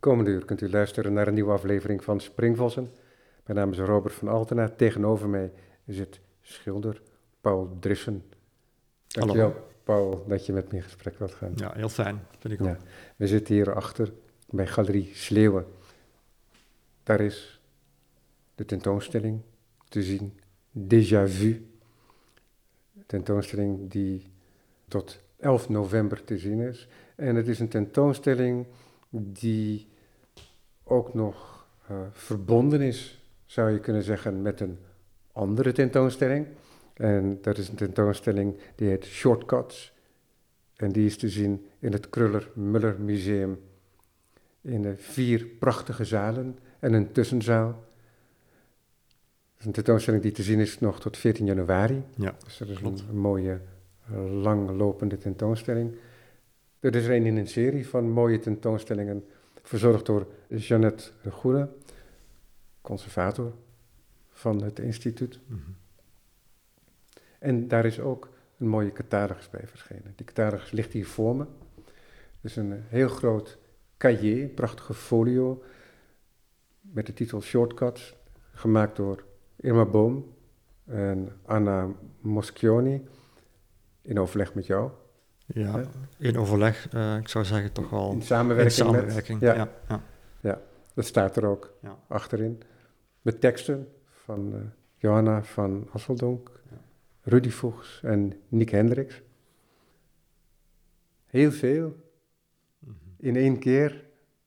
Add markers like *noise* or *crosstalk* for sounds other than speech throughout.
komende uur kunt u luisteren naar een nieuwe aflevering van Springvossen. Mijn naam is Robert van Altena. Tegenover mij zit schilder Paul Drissen. Dankjewel, Hallo. Paul, dat je met me in gesprek wilt gaan. Ja, heel fijn, vind ik ook. Ja, we zitten hier achter bij Galerie Sleeuwen. Daar is de tentoonstelling te zien, Déjà Vu. Tentoonstelling die tot 11 november te zien is. En het is een tentoonstelling die ook nog eh, verbonden is, zou je kunnen zeggen, met een andere tentoonstelling. En dat is een tentoonstelling die heet Shortcuts. En die is te zien in het Kruller-Muller Museum. In de vier prachtige zalen en een tussenzaal. Is een tentoonstelling die te zien is nog tot 14 januari. Ja, Dus dat is een mooie, eh, langlopende tentoonstelling. Er is er een in een serie van mooie tentoonstellingen, verzorgd door Jeannette de Goede, conservator van het instituut. Mhm. En daar is ook een mooie catalogus bij verschenen. Die catalogus ligt hier voor me. Het is een heel groot cahier, een prachtige folio, met de titel Shortcuts, gemaakt door Irma Boom en Anna Moschioni, in overleg met jou. Ja in overleg, eh, ik zou zeggen toch wel In in samenwerking, samenwerking. met... ja. Ja, Ja, dat staat er ook achterin. Met teksten van eh, Johanna van Asseldonk. Rudy Voegs en Nick Hendricks. Heel veel Mhm. in één keer.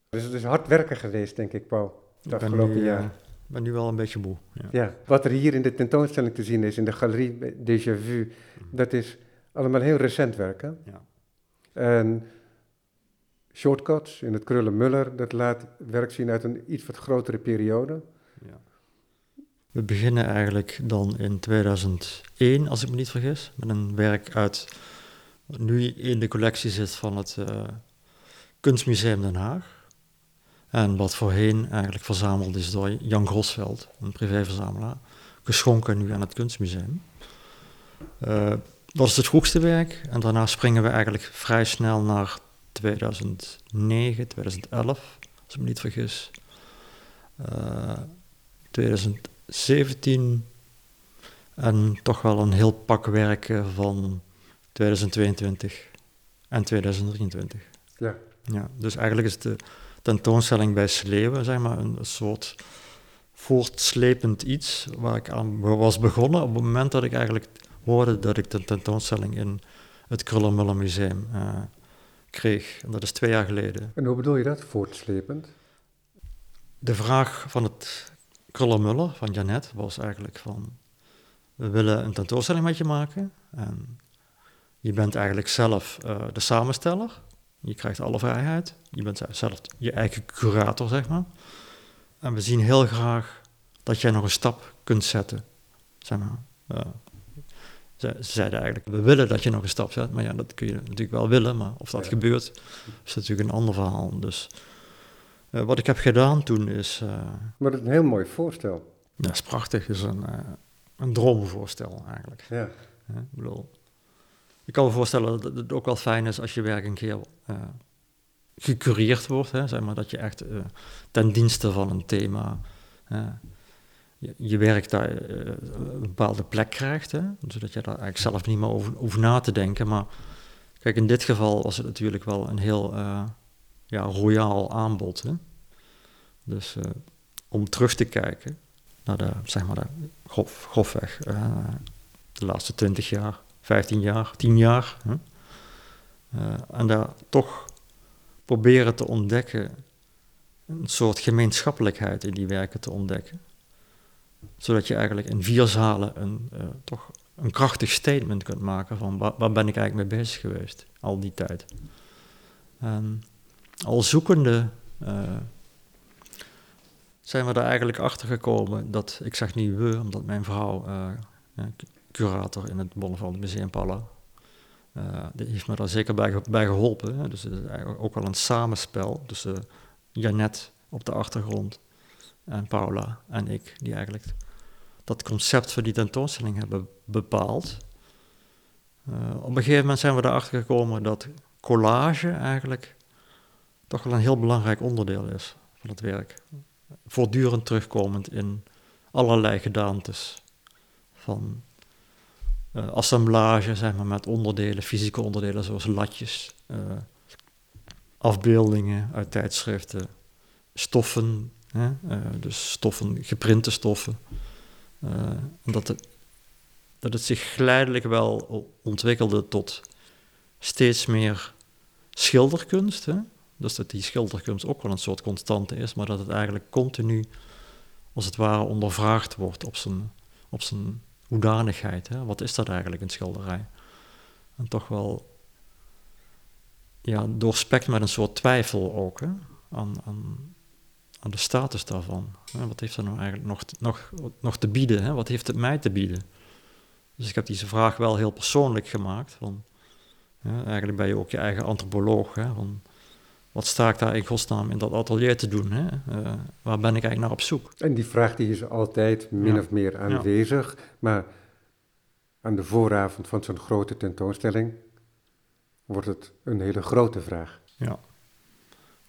Dus het is hard werken geweest, denk ik, Paul, het Ik afgelopen nu, jaar. eh, ben nu wel een beetje moe. Ja. Ja, wat er hier in de tentoonstelling te zien is, in de galerie Déjà Vu, dat is allemaal heel recent werk. Hè? Ja. En Shortcuts in het Krullen-Muller, dat laat werk zien uit een iets wat grotere periode. Ja. We beginnen eigenlijk dan in 2001, als ik me niet vergis, met een werk uit wat nu in de collectie zit van het eh, Kunstmuseum Den Haag. En wat voorheen eigenlijk verzameld is door Jan Grosveld, een privéverzamelaar, geschonken nu aan het Kunstmuseum. Eh, dat is het vroegste werk en daarna springen we eigenlijk vrij snel naar 2009, 2011, als ik me niet vergis. Eh, 2017 en toch wel een heel pak werken van 2022 en 2023. Ja. Ja, dus eigenlijk is de tentoonstelling bij Sleeuwen zeg maar, een soort voortslepend iets waar ik aan was begonnen op het moment dat ik eigenlijk hoorde dat ik de tentoonstelling in het Krullermuller Museum eh, kreeg. En dat is twee jaar geleden. En hoe bedoel je dat, voortslepend? De vraag van het Krullermuller, van Janet, was eigenlijk van... We willen een tentoonstelling met je maken. En je bent eigenlijk zelf eh, de samensteller. Je krijgt alle vrijheid. Je bent zelf je eigen curator, zeg maar. En we zien heel graag dat jij nog een stap kunt zetten. Zeg maar. Eh, ze, ze zeiden eigenlijk, we willen dat je nog een stap zet. Maar ja, dat kun je natuurlijk wel willen. Maar of dat Ja. gebeurt, is natuurlijk een ander verhaal. Dus eh, wat ik heb gedaan toen is... eh, Maar dat is een heel mooi voorstel. dat is prachtig. Het is een, eh, een droomvoorstel eigenlijk. Ja. Ik bedoel, ik kan me voorstellen dat het ook wel fijn is als je werk een keer gecureerd wordt. Hè? Zeg maar, dat je echt ten dienste van een thema je, werk daar eh, een bepaalde plek krijgt. Hè? Zodat je daar eigenlijk zelf niet meer over, over na te denken. Maar kijk, in dit geval was het natuurlijk wel een heel eh, ja, royaal aanbod. Hè? Dus eh, om terug te kijken naar de, zeg maar, de grof, grofweg de laatste 20 jaar, 15 jaar, 10 jaar. Hè? En daar toch proberen te ontdekken, een soort gemeenschappelijkheid in die werken te ontdekken. Zodat je eigenlijk in vier zalen een, eh, toch een krachtig statement kunt maken van waar, ben ik eigenlijk mee bezig geweest al die tijd. En al zoekende eh, zijn we er eigenlijk achter gekomen dat, ik zeg niet we, omdat mijn vrouw eh, curator in het Bonneveld Museum Palla, eh, die heeft me daar zeker bij, bij geholpen. Hè. Dus het is eigenlijk ook wel een samenspel tussen Janet op de achtergrond en Paula en ik, die eigenlijk dat concept van die tentoonstelling hebben bepaald. Eh, op een gegeven moment zijn we erachter gekomen dat collage eigenlijk toch wel een heel belangrijk onderdeel is van het werk. Voortdurend terugkomend in allerlei gedaantes. Van uh, assemblage, zeg maar, met onderdelen, fysieke onderdelen zoals latjes, uh, afbeeldingen uit tijdschriften, stoffen, hè? Uh, dus stoffen, geprinte stoffen. dat, het, dat het zich geleidelijk wel ontwikkelde tot steeds meer schilderkunst. Hè? Dus dat die schilderkunst ook wel een soort constante is, maar dat het eigenlijk continu, als het ware, ondervraagd wordt op zijn, op zijn hoedanigheid. Hè? Wat is dat eigenlijk, een schilderij? En toch wel ja, doorspekt met een soort twijfel ook hè? Aan, aan, aan de status daarvan. Wat heeft dat nou eigenlijk nog, nog, nog te bieden? Hè? Wat heeft het mij te bieden? Dus ik heb deze vraag wel heel persoonlijk gemaakt. Van, eigenlijk ben je ook je eigen antropoloog. Hè? Van, wat sta ik daar in godsnaam in dat atelier te doen? Hè? Uh, waar ben ik eigenlijk naar op zoek? En die vraag die is altijd min of meer aanwezig, maar aan de vooravond van zo'n grote tentoonstelling wordt het een hele grote vraag. Ja.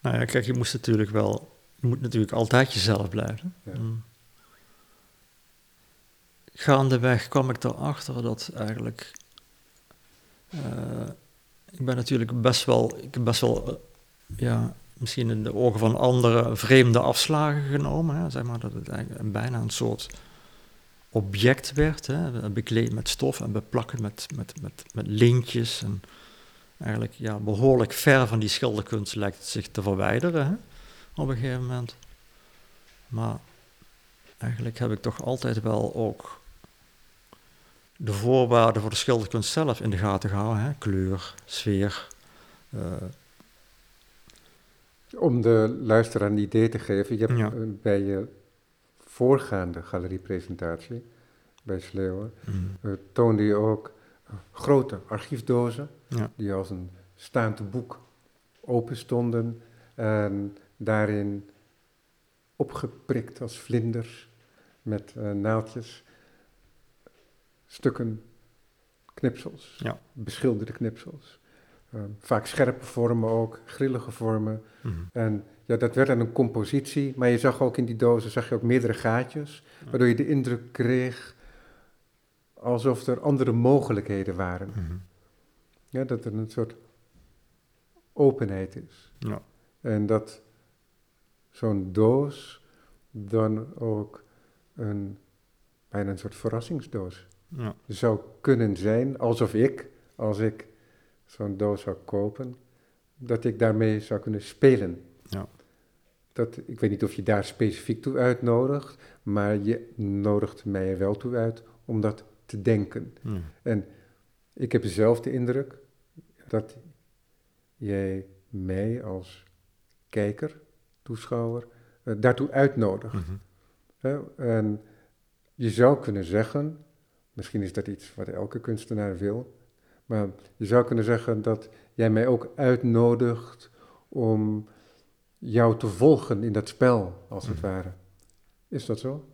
Nou ja, kijk, je moest natuurlijk wel, je moet natuurlijk altijd jezelf blijven. Ja. Mm. Gaandeweg kwam ik erachter dat eigenlijk, uh, ik ben natuurlijk best wel, ik heb best wel ja, misschien in de ogen van anderen vreemde afslagen genomen. Hè, zeg maar, dat het eigenlijk bijna een soort object werd, hè, bekleed met stof en beplakken met, met, met, met lintjes. En eigenlijk ja, behoorlijk ver van die schilderkunst lijkt het zich te verwijderen hè, op een gegeven moment. Maar eigenlijk heb ik toch altijd wel ook de voorwaarden voor de schilderkunst zelf in de gaten gehouden. Hè? Kleur, sfeer, uh, om de luisteraar een idee te geven, je hebt bij je voorgaande galeriepresentatie bij Sleeuwen, mm. uh, toonde je ook grote archiefdozen, die als een staand boek open stonden en daarin opgeprikt als vlinders met uh, naaldjes, stukken knipsels, ja. beschilderde knipsels. Ehm, vaak scherpe vormen ook, grillige vormen. Mhm. En ja, dat werd dan een compositie, maar je zag ook in die dozen zag je ook meerdere gaatjes, waardoor je de indruk kreeg alsof er andere mogelijkheden waren. Mhm. Ja, dat er een soort openheid is. Ja. En dat zo'n doos dan ook een, bijna een soort verrassingsdoos ja. zou kunnen zijn, alsof ik, als ik zo'n doos zou kopen, dat ik daarmee zou kunnen spelen. Ja. Dat, ik weet niet of je daar specifiek toe uitnodigt, maar je nodigt mij er wel toe uit om dat te denken. En ik heb zelf de indruk dat jij mij als kijker, toeschouwer, uh, daartoe uitnodigt. Mhm. en je zou kunnen zeggen, misschien is dat iets wat elke kunstenaar wil, maar je zou kunnen zeggen dat jij mij ook uitnodigt om jou te volgen in dat spel, als het mhm. ware. Is dat zo?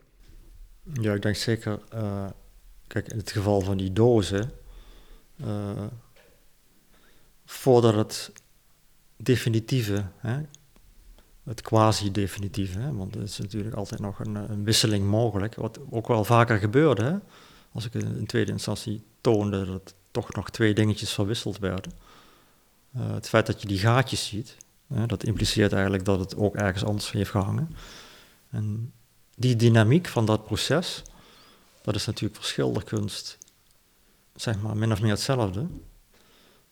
Ja, ik denk zeker. Uh, kijk, in het geval van die dozen, uh, voordat het definitieve, hè, het quasi-definitieve, want er is natuurlijk altijd nog een, een, wisseling mogelijk, wat ook wel vaker gebeurde. Hè? Als ik in tweede instantie toonde dat toch nog twee dingetjes verwisseld werden. Uh, het feit dat je die gaatjes ziet, dat impliceert eigenlijk dat het ook ergens anders heeft gehangen. En die dynamiek van dat proces, dat is natuurlijk voor schilderkunst, zeg maar, min of meer hetzelfde.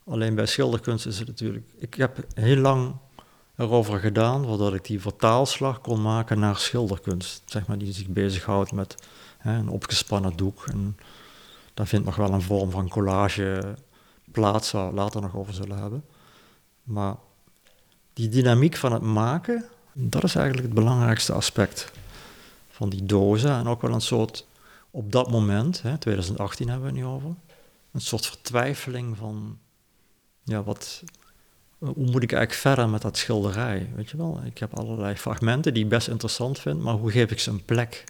Alleen bij schilderkunst is het natuurlijk... Ik heb heel lang erover gedaan, voordat ik die vertaalslag kon maken naar schilderkunst. Zeg maar, die zich bezighoudt met hè, een opgespannen doek en daar vindt nog wel een vorm van collage plaats, waar we later nog over zullen hebben. Maar die dynamiek van het maken, dat is eigenlijk het belangrijkste aspect van die dozen. En ook wel een soort, op dat moment, hè, 2018 hebben we het nu over, een soort vertwijfeling van, ja, wat, hoe moet ik eigenlijk verder met dat schilderij? Weet je wel, ik heb allerlei fragmenten die ik best interessant vind, maar hoe geef ik ze een plek?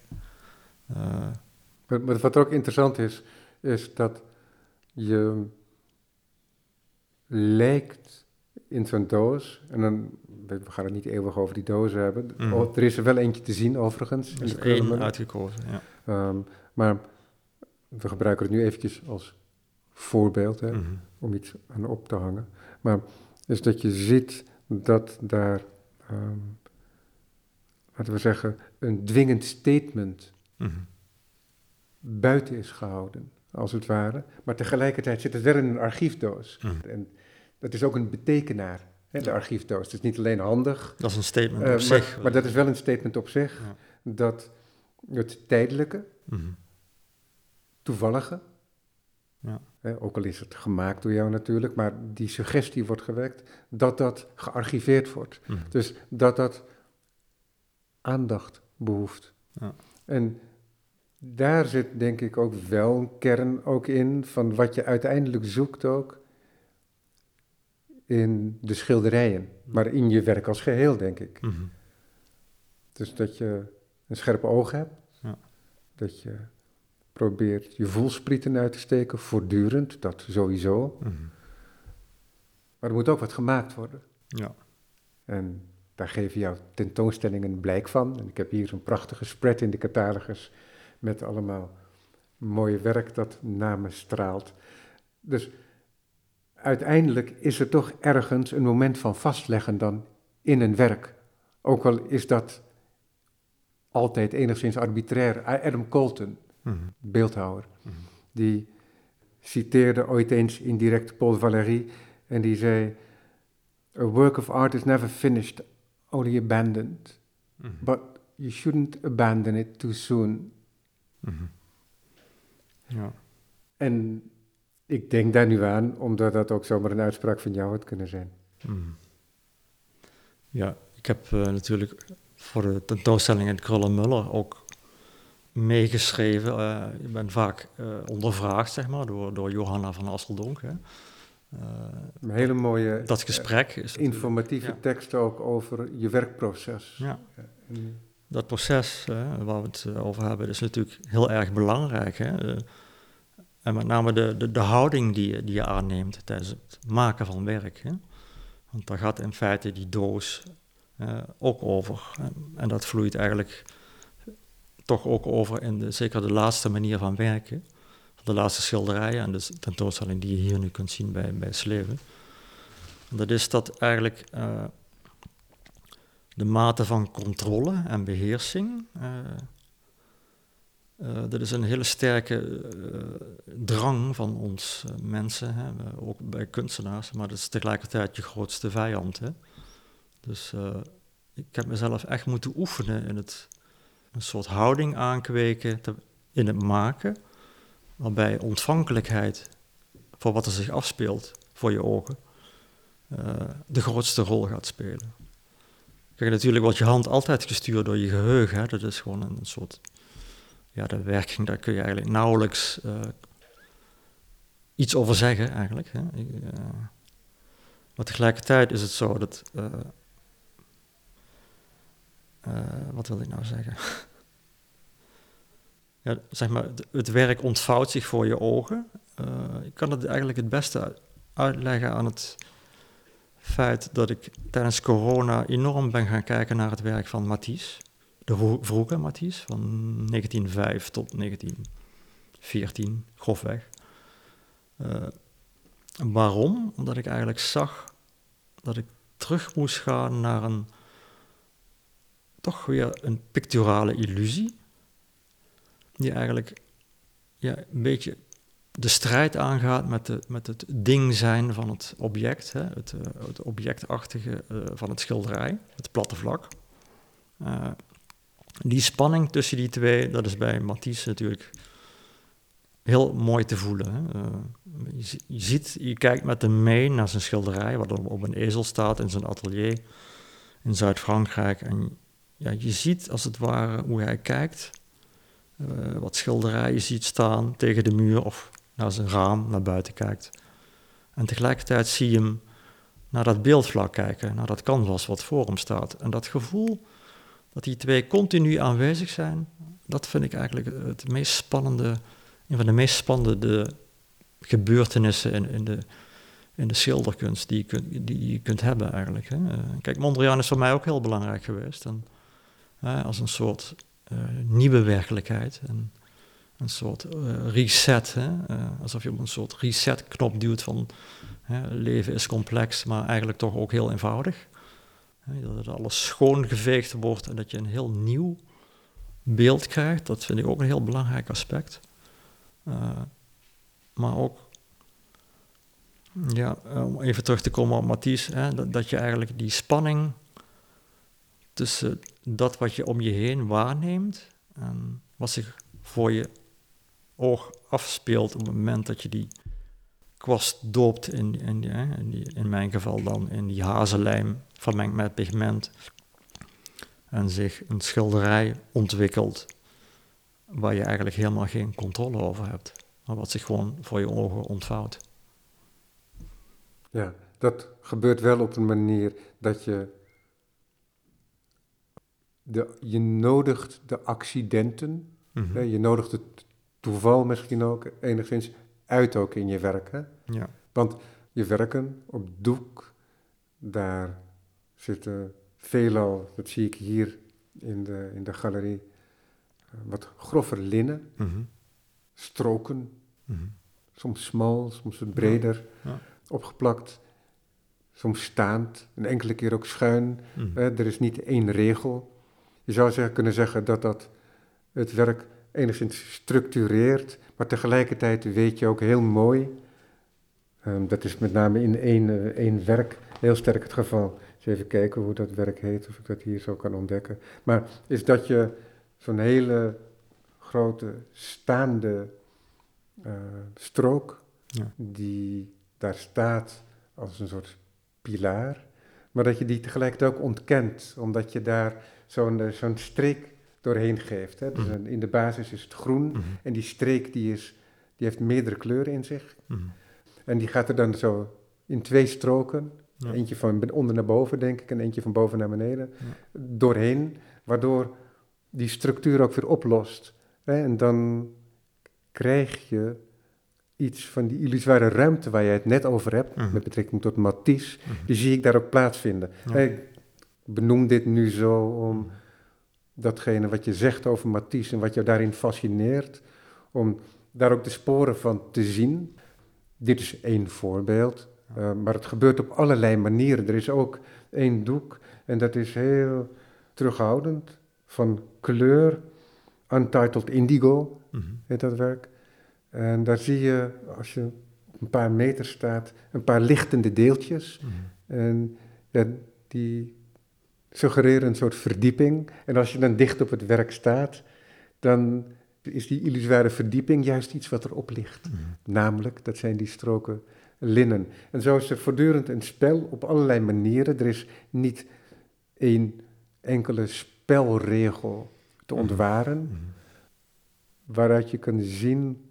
Uh, maar, wat ook interessant is, is dat je lijkt in zo'n doos. En dan, we gaan het niet eeuwig over die dozen hebben. Mhm. Oh, er is er wel eentje te zien overigens. Er in is de één uitgekozen, ja. Ehm, maar we gebruiken het nu eventjes als voorbeeld, hè, Mhm. om iets aan op te hangen. Maar is dat je ziet dat daar, ehm, laten we zeggen, een dwingend statement Mhm. buiten is gehouden, als het ware. Maar tegelijkertijd zit het wel in een archiefdoos. Mhm. En dat is ook een betekenaar, hè, de archiefdoos. Het is niet alleen handig, Dat is een statement eh, op maar, zich. maar dat is wel een statement op zich. Ja. Dat het tijdelijke, Mhm. toevallige, Ja. ook al is het gemaakt door jou natuurlijk, maar die suggestie wordt gewekt, dat dat gearchiveerd wordt. Mhm. Dus dat dat aandacht behoeft. Ja. En daar zit denk ik ook wel een kern ook in van wat je uiteindelijk zoekt ook in de schilderijen, maar in je werk als geheel denk ik. Mhm. Dus dat je een scherp oog hebt, Ja. dat je probeert je voelsprieten uit te steken, voortdurend, dat sowieso. Mhm. Maar er moet ook wat gemaakt worden. Ja. En daar geven jouw tentoonstellingen blijk van. En ik heb hier een prachtige spread in de catalogus met allemaal mooie werk dat naar me straalt. Dus uiteindelijk is er toch ergens een moment van vastleggen dan in een werk. Ook al is dat altijd enigszins arbitrair. Adam Colton, Mhm. beeldhouwer, die citeerde ooit eens indirect Paul Valéry en die zei: A work of art is never finished, only abandoned. Mhm. But you shouldn't abandon it too soon. Mhm. Ja. En ik denk daar nu aan, omdat dat ook zomaar een uitspraak van jou had kunnen zijn. Ja, ik heb eh, natuurlijk voor de tentoonstelling in Krullenmuller ook meegeschreven. Eh, ik ben vaak eh, ondervraagd, zeg maar, door, door Johanna van Asseldonk. Hè. Eh, Een hele mooie dat gesprek is informatieve ja. tekst ook over je werkproces. Ja, En dat proces hè, waar we het over hebben is natuurlijk heel erg belangrijk. Hè. En met name de, de, de houding die je, die je aanneemt tijdens het maken van werk. Hè. Want daar gaat in feite die doos eh, ook over. En, en dat vloeit eigenlijk toch ook over in de, zeker de laatste manier van werken. De laatste schilderijen en de tentoonstelling die je hier nu kunt zien bij, bij Sleven. Dat is dat eigenlijk eh, de mate van controle en beheersing. eh, eh, dat is een hele sterke drang van ons mensen, hè, ook bij kunstenaars, maar dat is tegelijkertijd je grootste vijand. Hè. Dus ik heb mezelf echt moeten oefenen in het een soort houding aankweken in het maken, waarbij ontvankelijkheid voor wat er zich afspeelt voor je ogen eh, de grootste rol gaat spelen. Kijk, natuurlijk wordt je hand altijd gestuurd door je geheugen. Hè? Dat is gewoon een soort. Ja, de werking, daar kun je eigenlijk nauwelijks eh, iets over zeggen, eigenlijk. Hè? Eh, maar tegelijkertijd is het zo dat. Eh, wat wil ik nou zeggen? *laughs* ja, zeg maar, het- werk ontvouwt zich voor je ogen. Eh, ik kan het eigenlijk het beste uitleggen aan het feit dat ik tijdens corona enorm ben gaan kijken naar het werk van Matisse. De vro- vroege Matisse, van 1905 tot 1914, grofweg. Eh, waarom? Omdat ik eigenlijk zag dat ik terug moest gaan naar een toch weer een picturale illusie. Die eigenlijk ja, een beetje de strijd aangaat met, de, met het ding zijn van het object, hè, het, eh, het objectachtige eh, van het schilderij, het platte vlak. Eh, die spanning tussen die twee, dat is bij Matisse natuurlijk heel mooi te voelen. Hè. Je, zi- je ziet, je kijkt met hem mee naar zijn schilderij, wat op een ezel staat in zijn atelier in Zuid-Frankrijk. En ja, je ziet als het ware hoe hij kijkt, eh, wat schilderijen ziet staan tegen de muur of naar zijn raam naar buiten kijkt. En tegelijkertijd zie je hem naar dat beeldvlak kijken, naar dat canvas wat voor hem staat. En dat gevoel dat die twee continu aanwezig zijn, dat vind ik eigenlijk het meest spannende, een van de meest spannende gebeurtenissen in, in, de, in de schilderkunst die je kunt, die je kunt hebben eigenlijk. Hè. Uh, kijk, Mondriaan is voor mij ook heel belangrijk geweest. En, als een soort nieuwe werkelijkheid. En, een soort reset. Hè. alsof je op een soort reset-knop duwt van hè, leven is complex, maar eigenlijk toch ook heel eenvoudig. Dat alles schoongeveegd wordt en dat je een heel nieuw beeld krijgt. Dat vind ik ook een heel belangrijk aspect. Maar ook, ja, om even terug te komen op Mathies, hè, dat, dat je eigenlijk die spanning tussen dat wat je om je heen waarneemt en wat zich voor je oog afspeelt op het moment dat je die kwast doopt, in, in, in, in mijn geval dan in die hazenlijm vermengd met pigment, en zich een schilderij ontwikkelt waar je eigenlijk helemaal geen controle over hebt, maar wat zich gewoon voor je ogen ontvouwt. Ja, dat gebeurt wel op een manier dat je de, je nodigt de accidenten, mm hè, je nodigt het toeval misschien ook enigszins uit ook in je werk. Hè? Ja. Want je werken op doek, daar zitten veelal, dat zie ik hier in de, in de galerie, eh, wat grover linnen, mhm. stroken, mhm. soms smal, soms wat breder, ja. opgeplakt, soms staand, een enkele keer ook schuin. Mhm. er is niet één regel. Je zou zeggen, kunnen zeggen dat dat het werk enigszins structureert, maar tegelijkertijd weet je ook heel mooi, um, dat is met name in één, uh, één werk heel sterk het geval, even kijken hoe dat werk heet, of ik dat hier zo kan ontdekken. Maar is dat je zo'n hele grote staande uh, strook, ja. die daar staat als een soort pilaar, maar dat je die tegelijkertijd ook ontkent, omdat je daar zo'n eh, zo'n streek doorheen geeft. Hè. Dus mm. in de basis is het groen mm-hmm. en die streek die, is, die heeft meerdere kleuren in zich. Mm. En die gaat er dan zo in twee stroken Eentje van onder naar boven, denk ik, en eentje van boven naar beneden. Doorheen, waardoor die structuur ook weer oplost. Hè? En dan krijg je iets van die illusoire ruimte waar je het net over hebt, mhm. met betrekking tot Matisse, mhm. die zie ik daar ook plaatsvinden. Ik benoem dit nu zo om datgene wat je zegt over Matisse en wat jou daarin fascineert, om daar ook de sporen van te zien. Dit is één voorbeeld. Uh, maar het gebeurt op allerlei manieren. Er is ook één doek en dat is heel terughoudend, van kleur, Untitled Indigo mm heet dat werk. En daar zie je, als je op een paar meter staat, een paar lichtende deeltjes. Mhm. En ja, die suggereren een soort verdieping. En als je dan dicht op het werk staat, dan is die illusoire verdieping juist iets wat erop ligt. Mhm. Namelijk, dat zijn die stroken linnen. En zo is er voortdurend een spel op allerlei manieren. Er is niet één enkele spelregel te mhm. ontwaren, mhm. waaruit je kunt zien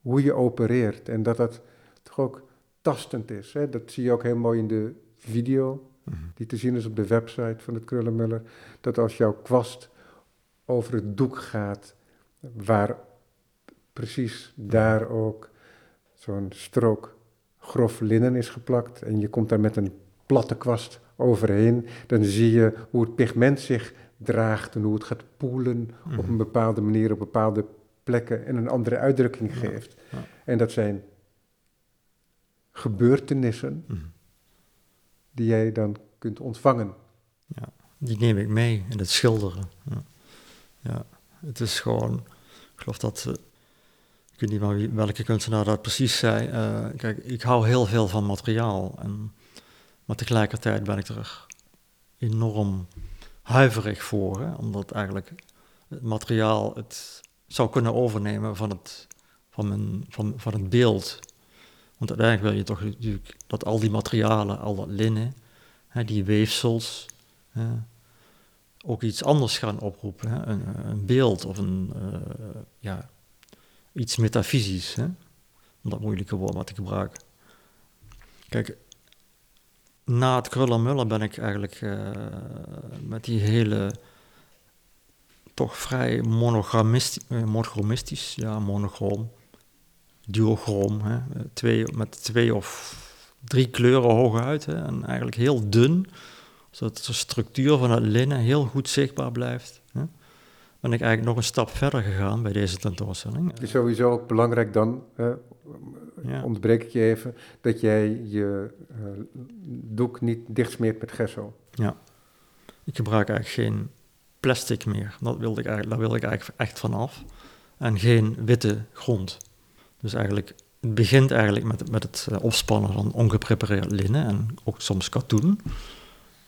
hoe je opereert en dat dat toch ook tastend is. Hè? Dat zie je ook heel mooi in de video. Die te zien is op de website van het Krullenmuller. Dat als jouw kwast over het doek gaat, waar precies daar ook zo'n strook grof linnen is geplakt en je komt daar met een platte kwast overheen, dan zie je hoe het pigment zich draagt en hoe het gaat poelen op een mhm. bepaalde manier op bepaalde plekken en een andere uitdrukking geeft. En dat zijn gebeurtenissen mhm. Die jij dan kunt ontvangen. Ja, die neem ik mee in het schilderen. Ja, ja het is gewoon, ik geloof dat eh, weet niet welke kunstenaar dat precies zei. Uh, kijk, ik hou heel veel van materiaal. En, maar tegelijkertijd ben ik er enorm huiverig voor. Hè, omdat eigenlijk het materiaal het zou kunnen overnemen van het, van mijn, van, van het beeld. Want uiteindelijk wil je toch natuurlijk dat al die materialen, al dat linnen, hè, die weefsels, ook iets anders gaan oproepen. Hè, een, een beeld of een, uh, ja, iets metafysisch, hè? om dat moeilijke woord maar te gebruiken. Kijk, na het krullenmullen ben ik eigenlijk uh, met die hele toch vrij monogamistisch, uh, monochromistisch, ja, monochroom, duochroom, hè? Twee, met twee of drie kleuren hooguit hè, en eigenlijk heel dun, zodat de structuur van het linnen heel goed zichtbaar blijft. Hè. Ben ik eigenlijk nog een stap verder gegaan bij deze tentoonstelling. Het is sowieso ook belangrijk dan, ja. ontbreek ik je even, dat jij je uh, doek niet dichtsmeert met gesso. Ja, ik gebruik eigenlijk geen plastic meer. Dat wilde ik eigenlijk, daar wilde ik eigenlijk echt vanaf. En geen witte grond. Dus eigenlijk, het begint eigenlijk met, met het eh, opspannen van ongeprepareerd linnen en ook soms katoen.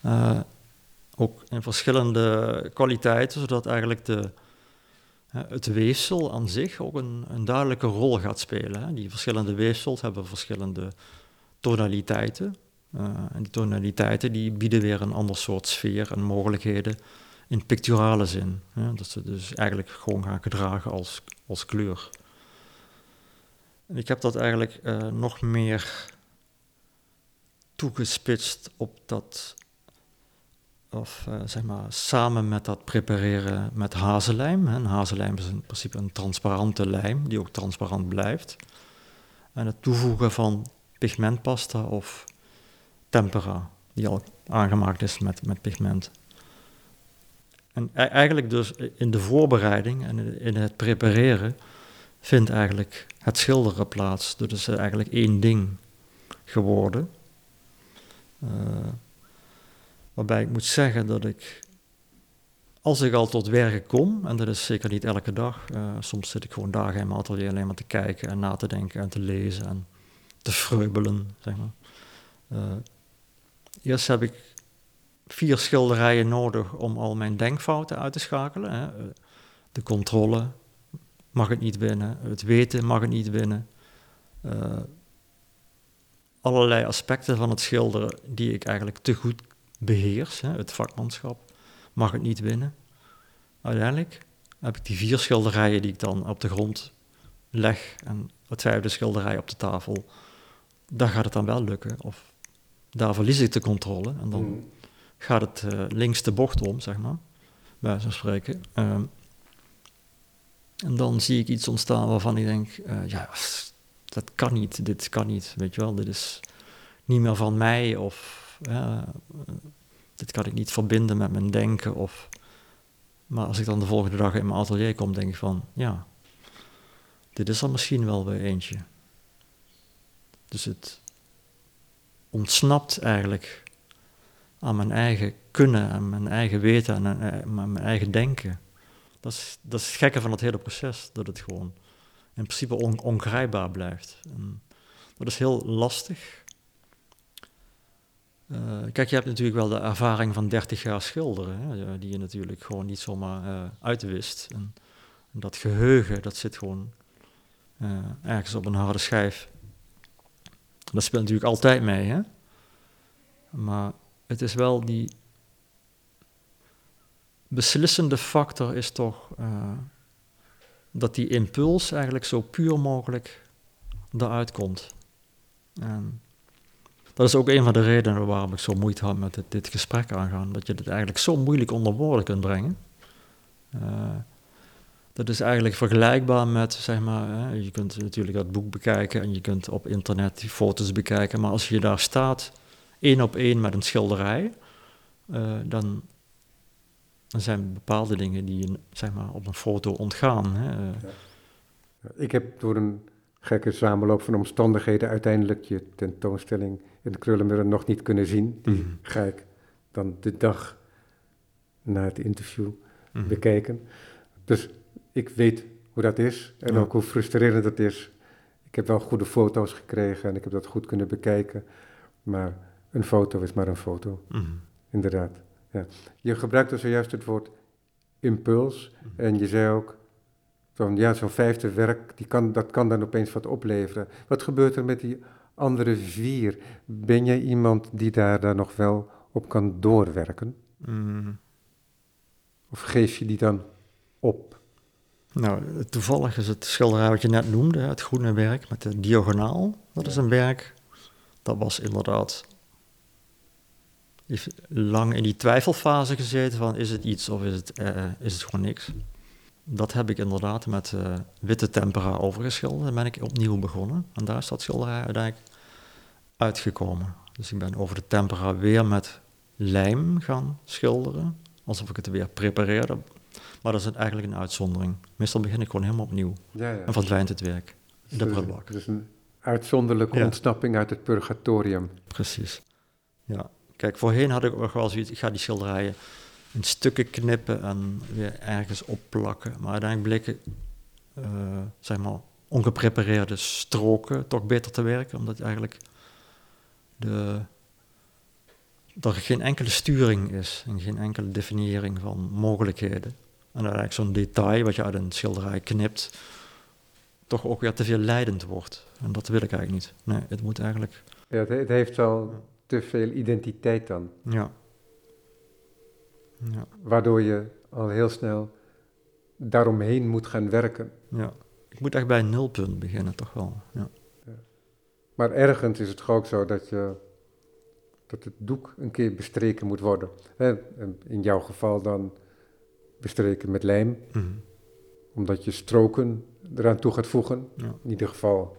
Uh, ook in verschillende kwaliteiten, zodat eigenlijk de, het weefsel aan zich ook een, een duidelijke rol gaat spelen. Hè. Die verschillende weefsels hebben verschillende tonaliteiten. Uh, en die tonaliteiten die bieden weer een ander soort sfeer en mogelijkheden in picturale zin. Hè. Dat ze dus eigenlijk gewoon gaan gedragen als, als kleur. En ik heb dat eigenlijk uh, nog meer toegespitst op dat of uh, zeg maar samen met dat prepareren met hazenlijm. Hè. hazenlijm is in principe een transparante lijm die ook transparant blijft. En het toevoegen van pigmentpasta of tempera, die al aangemaakt is met, met pigment. En e-, eigenlijk dus in de voorbereiding en in het prepareren vindt eigenlijk het schilderen plaats. Het is eigenlijk één ding geworden. Uh, Waarbij ik moet zeggen dat ik, als ik al tot werken kom, en dat is zeker niet elke dag, uh, soms zit ik gewoon dagen in mijn atelier alleen maar te kijken en na te denken en te lezen en te vreubelen, zeg maar. Uh, eerst heb ik vier schilderijen nodig om al mijn denkfouten uit te schakelen. Hè. Eh, de controle mag het niet winnen, het weten mag het niet winnen. Uh, allerlei aspecten van het schilderen die ik eigenlijk te goed beheers, hè, het vakmanschap, mag het niet winnen. Uiteindelijk heb ik die vier schilderijen die ik dan op de grond leg en het vijfde schilderij op de tafel. Daar gaat het dan wel lukken. Of daar verlies ik de controle en dan mm. gaat het uh, links de bocht om, zeg maar, bij zo'n spreken. Uh, en dan zie ik iets ontstaan waarvan ik denk, uh, ja, dat kan niet, dit kan niet, weet je wel, dit is niet meer van mij of ja, dit kan ik niet verbinden met mijn denken. Of, maar als ik dan de volgende dag in mijn atelier kom, denk ik van, ja, dit is er misschien wel weer eentje. Dus het ontsnapt eigenlijk aan mijn eigen kunnen, aan mijn eigen weten, en aan mijn eigen denken. Dat is, dat is het gekke van het hele proces, dat het gewoon in principe on, ongrijpbaar blijft. En dat is heel lastig, uh, kijk, je hebt natuurlijk wel de ervaring van 30 jaar schilderen, hè, die je natuurlijk gewoon niet zomaar uh, uitwist. En, dat geheugen, dat zit gewoon uh, ergens op een harde schijf. Dat speelt natuurlijk altijd mee, hè? maar het is wel die beslissende factor is toch dat die impuls eigenlijk zo puur mogelijk eruit komt. Dat is ook een van de redenen waarom ik zo moeite had met dit, dit gesprek aangaan. Dat je het eigenlijk zo moeilijk onder woorden kunt brengen. Uh, dat is eigenlijk vergelijkbaar met, zeg maar, hè, je kunt natuurlijk dat boek bekijken en je kunt op internet die foto's bekijken. Maar als je daar staat, één op één met een schilderij, uh, dan, dan zijn bepaalde dingen die je zeg maar, op een foto ontgaan. Hè. Ja. Ik heb door een gekke samenloop van omstandigheden uiteindelijk je tentoonstelling in de Krullenmuur nog niet kunnen zien. Die mm. ga ik dan de dag na het interview mm. bekijken. Dus ik weet hoe dat is en ook hoe frustrerend dat is. Ik heb wel goede foto's gekregen en ik heb dat goed kunnen bekijken. Maar een foto is maar een foto. Mm. Inderdaad. Ja. Je gebruikte zojuist het woord impuls. En je zei ook van ja, zo'n vijfde werk, die kan, dat kan dan opeens wat opleveren. Wat gebeurt er met die andere vier? Ben jij iemand die daar, daar nog wel op kan doorwerken? Mm. Of geef je die dan op? Nou, toevallig is het schilderij wat je net noemde, het groene werk met de diagonaal. Dat is een werk, dat was inderdaad heeft lang in die twijfelfase gezeten van is het iets of is het, uh, is het gewoon niks. Dat heb ik inderdaad met uh, witte tempera overgeschilderd. Dan ben ik opnieuw begonnen. En daar is dat schilderij uiteindelijk uitgekomen. Dus ik ben over de tempera weer met lijm gaan schilderen, alsof ik het weer prepareerde. Maar dat is eigenlijk een uitzondering. Meestal begin ik gewoon helemaal opnieuw Ja, ja. en verdwijnt het werk in de Dus- prullenbak. Dus een uitzonderlijke Ja. ontsnapping uit het purgatorium. Precies. Ja. Kijk, voorheen had ik nog wel zoiets, ik ga die schilderijen in stukken knippen en weer ergens opplakken. Maar uiteindelijk bleken, eh, zeg maar, ongeprepareerde stroken toch beter te werken, omdat eigenlijk de, er geen enkele sturing is en geen enkele definiëring van mogelijkheden. En eigenlijk zo'n detail wat je uit een schilderij knipt, toch ook weer te veel leidend wordt. En dat wil ik eigenlijk niet. Nee, het moet eigenlijk Ja, het, heeft al te veel identiteit dan. Ja. Ja, Waardoor je al heel snel daaromheen moet gaan werken. ja. Ik moet echt bij een nulpunt beginnen, toch wel. Ja. Maar ergens is het toch ook zo dat, je, dat het doek een keer bestreken moet worden. In jouw geval dan bestreken met lijm, Mhm. omdat je stroken eraan toe gaat voegen. ja. In ieder geval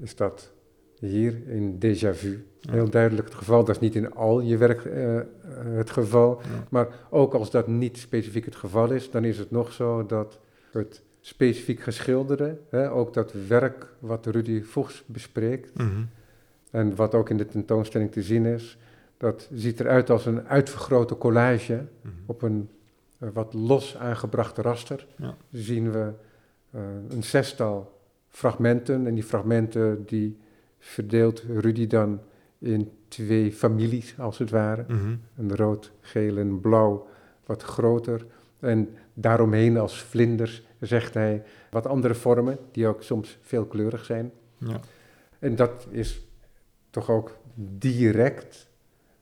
is dat hier in déjà vu heel duidelijk het geval. Dat is niet in al je werk eh, het geval. Ja. Maar ook als dat niet specifiek het geval is, dan is het nog zo dat het specifiek geschilderde, hè, ook dat werk wat Rudy Vochts bespreekt, Mhm. en wat ook in de tentoonstelling te zien is, dat ziet eruit als een uitvergrote collage Mhm. op een eh, wat los aangebrachte raster. Ja. Zien we eh, een zestal fragmenten en die fragmenten die verdeelt Rudy dan in twee families als het ware. Mhm. Een rood, geel en blauw wat groter. En daaromheen als vlinders, zegt hij, wat andere vormen die ook soms veelkleurig zijn. Ja. En dat is toch ook direct,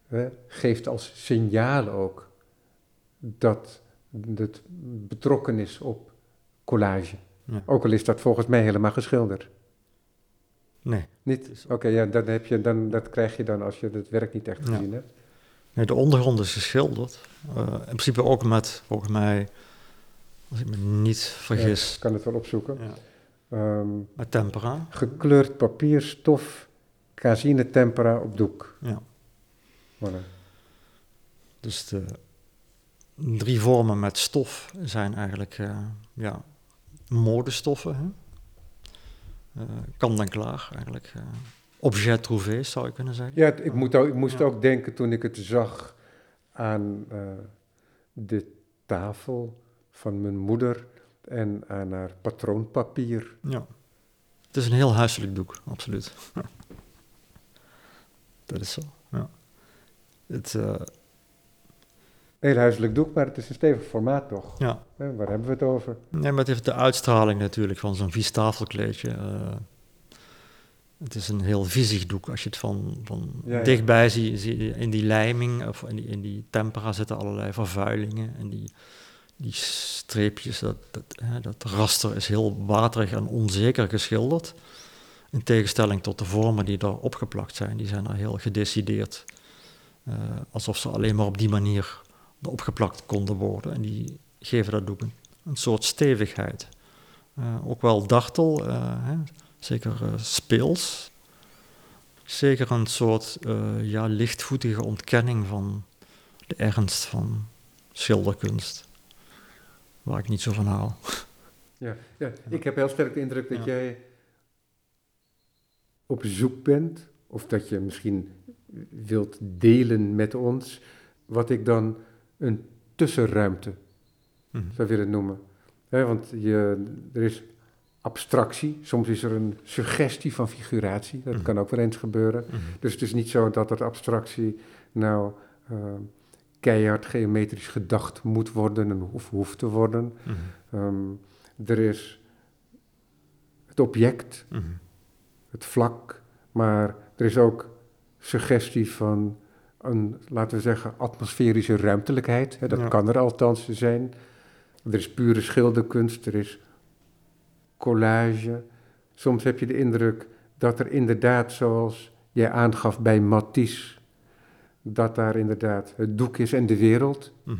hè, geeft als signaal ook dat het betrokken is op collage. Ja. Ook al is dat volgens mij helemaal geschilderd. Nee. Niet? Is- Oké, ja, dan heb je, dan, dat krijg je dan als je het werk niet echt Ja. gezien hebt. nee, de ondergrond is geschilderd. Eh, in principe ook met, volgens mij, als ik me niet vergis, Ik kan het wel opzoeken. ja. Ehm, met tempera. gekleurd papier, stof, casine tempera op doek. Ja. Voilà. Dus de drie vormen met stof zijn eigenlijk eh, ja, modestoffen. Hè? Eh, kan dan klaar eigenlijk. eh objet trouvé zou je kunnen zeggen. Ja, ik, moet ook, ik moest Ja. ook denken toen ik het zag aan eh, de tafel van mijn moeder en aan haar patroonpapier. Ja. Het is een heel huiselijk doek, absoluut. Dat is zo, ja. Het, eh, Heel huiselijk doek, maar het is een stevig formaat toch? ja. Hè, waar hebben we het over? Nee, maar het heeft de uitstraling natuurlijk van zo'n vies tafelkleedje. eh. het is een heel viezig doek. Als je het van, van Ja, ja. dichtbij ziet, zie je in die lijming of in die, in die tempera zitten allerlei vervuilingen. En die, die streepjes, dat, dat, hè, dat raster is heel waterig en onzeker geschilderd. In tegenstelling tot de vormen die daar opgeplakt zijn. Die zijn er heel gedecideerd. eh, alsof ze alleen maar op die manier opgeplakt konden worden. En die geven dat doek een, een soort stevigheid. Eh, ook wel dartel, eh, hè, zeker eh, speels. Zeker een soort ja, lichtvoetige ontkenning van de ernst van schilderkunst. Waar ik niet zo van haal. *laughs* Ja, ja, ik heb heel sterk de indruk dat Ja. jij op zoek bent, of dat je misschien wilt delen met ons, wat ik dan een tussenruimte Mhm. zou willen noemen. Hè, want je, er is abstractie, soms is er een suggestie van figuratie, dat Mhm. kan ook wel eens gebeuren. Mhm. Dus het is niet zo dat dat abstractie nou eh, keihard geometrisch gedacht moet worden en of hoeft te worden. Ehm, er is het object, het vlak, maar er is ook suggestie van een, laten we zeggen, atmosferische ruimtelijkheid. Hè, dat Ja. kan er althans zijn. Er is pure schilderkunst, er is collage. Soms heb je de indruk dat er inderdaad, zoals jij aangaf bij Matisse, dat daar inderdaad het doek is en de wereld Mhm.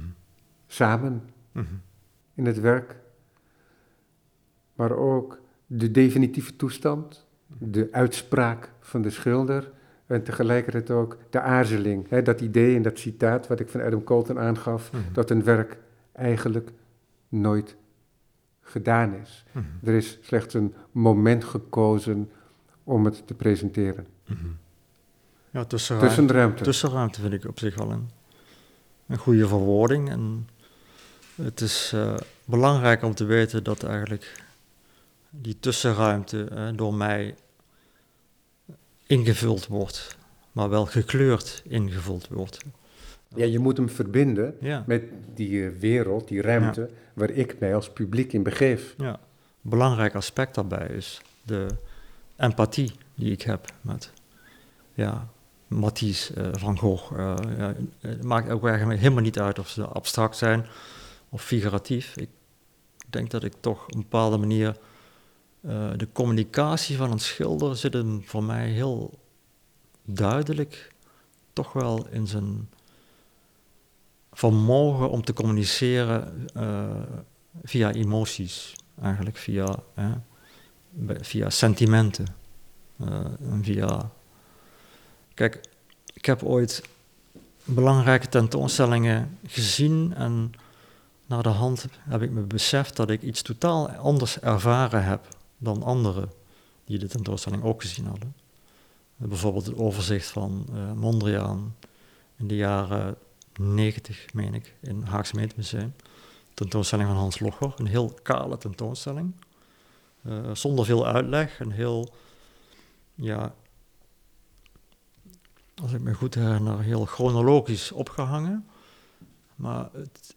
samen Mhm. in het werk, maar ook de definitieve toestand. de uitspraak van de schilder en tegelijkertijd ook de aarzeling. Hè, dat idee in dat citaat wat ik van Adam Colton aangaf, Mhm. dat een werk eigenlijk nooit gedaan is. Mhm. Er is slechts een moment gekozen om het te presenteren. Mhm. Ja, tussenruimte, Tussenruimte. tussenruimte vind ik op zich wel een, een goede verwoording. En het is eh, belangrijk om te weten dat eigenlijk die tussenruimte eh, door mij ingevuld wordt, maar wel gekleurd ingevuld wordt. Ja, je moet hem verbinden Ja, met die eh, wereld, die ruimte, waar ik mij als publiek in begeef. ja. Een belangrijk aspect daarbij is de empathie die ik heb met ja, Matisse, eh, Van Gogh. eh, ja, het maakt ook eigenlijk helemaal niet uit of ze abstract zijn of figuratief. Ik denk dat ik toch op een bepaalde manier eh, de communicatie van een schilder zit hem voor mij heel duidelijk toch wel in zijn vermogen om te communiceren eh, via emoties, eigenlijk via, via sentimenten. eh, en via... Kijk, ik heb ooit belangrijke tentoonstellingen gezien en naar de hand heb ik me beseft dat ik iets totaal anders ervaren heb dan anderen die de tentoonstelling ook gezien hadden. Bijvoorbeeld het overzicht van eh, Mondriaan in de jaren 90, meen ik, in het Haagse Gemeentemuseum. Tentoonstelling van Hans Logger, een heel kale tentoonstelling. eh, zonder veel uitleg, een heel, ja, als ik me goed herinner, heel chronologisch opgehangen. Maar het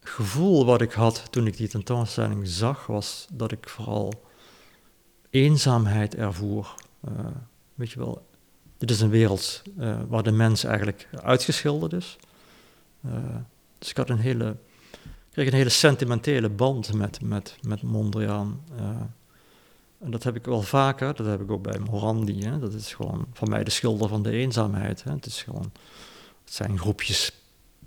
gevoel wat ik had toen ik die tentoonstelling zag, was dat ik vooral eenzaamheid ervoer. Eh, weet je wel, dit is een wereld eh, waar de mens eigenlijk uitgeschilderd is. Eh, dus ik had een hele, kreeg een hele sentimentele band met, met, met Mondriaan. en dat heb ik wel vaker, dat heb ik ook bij Morandi. Hè. Dat is gewoon voor mij de schilder van de eenzaamheid. Hè. Het, is gewoon, het zijn groepjes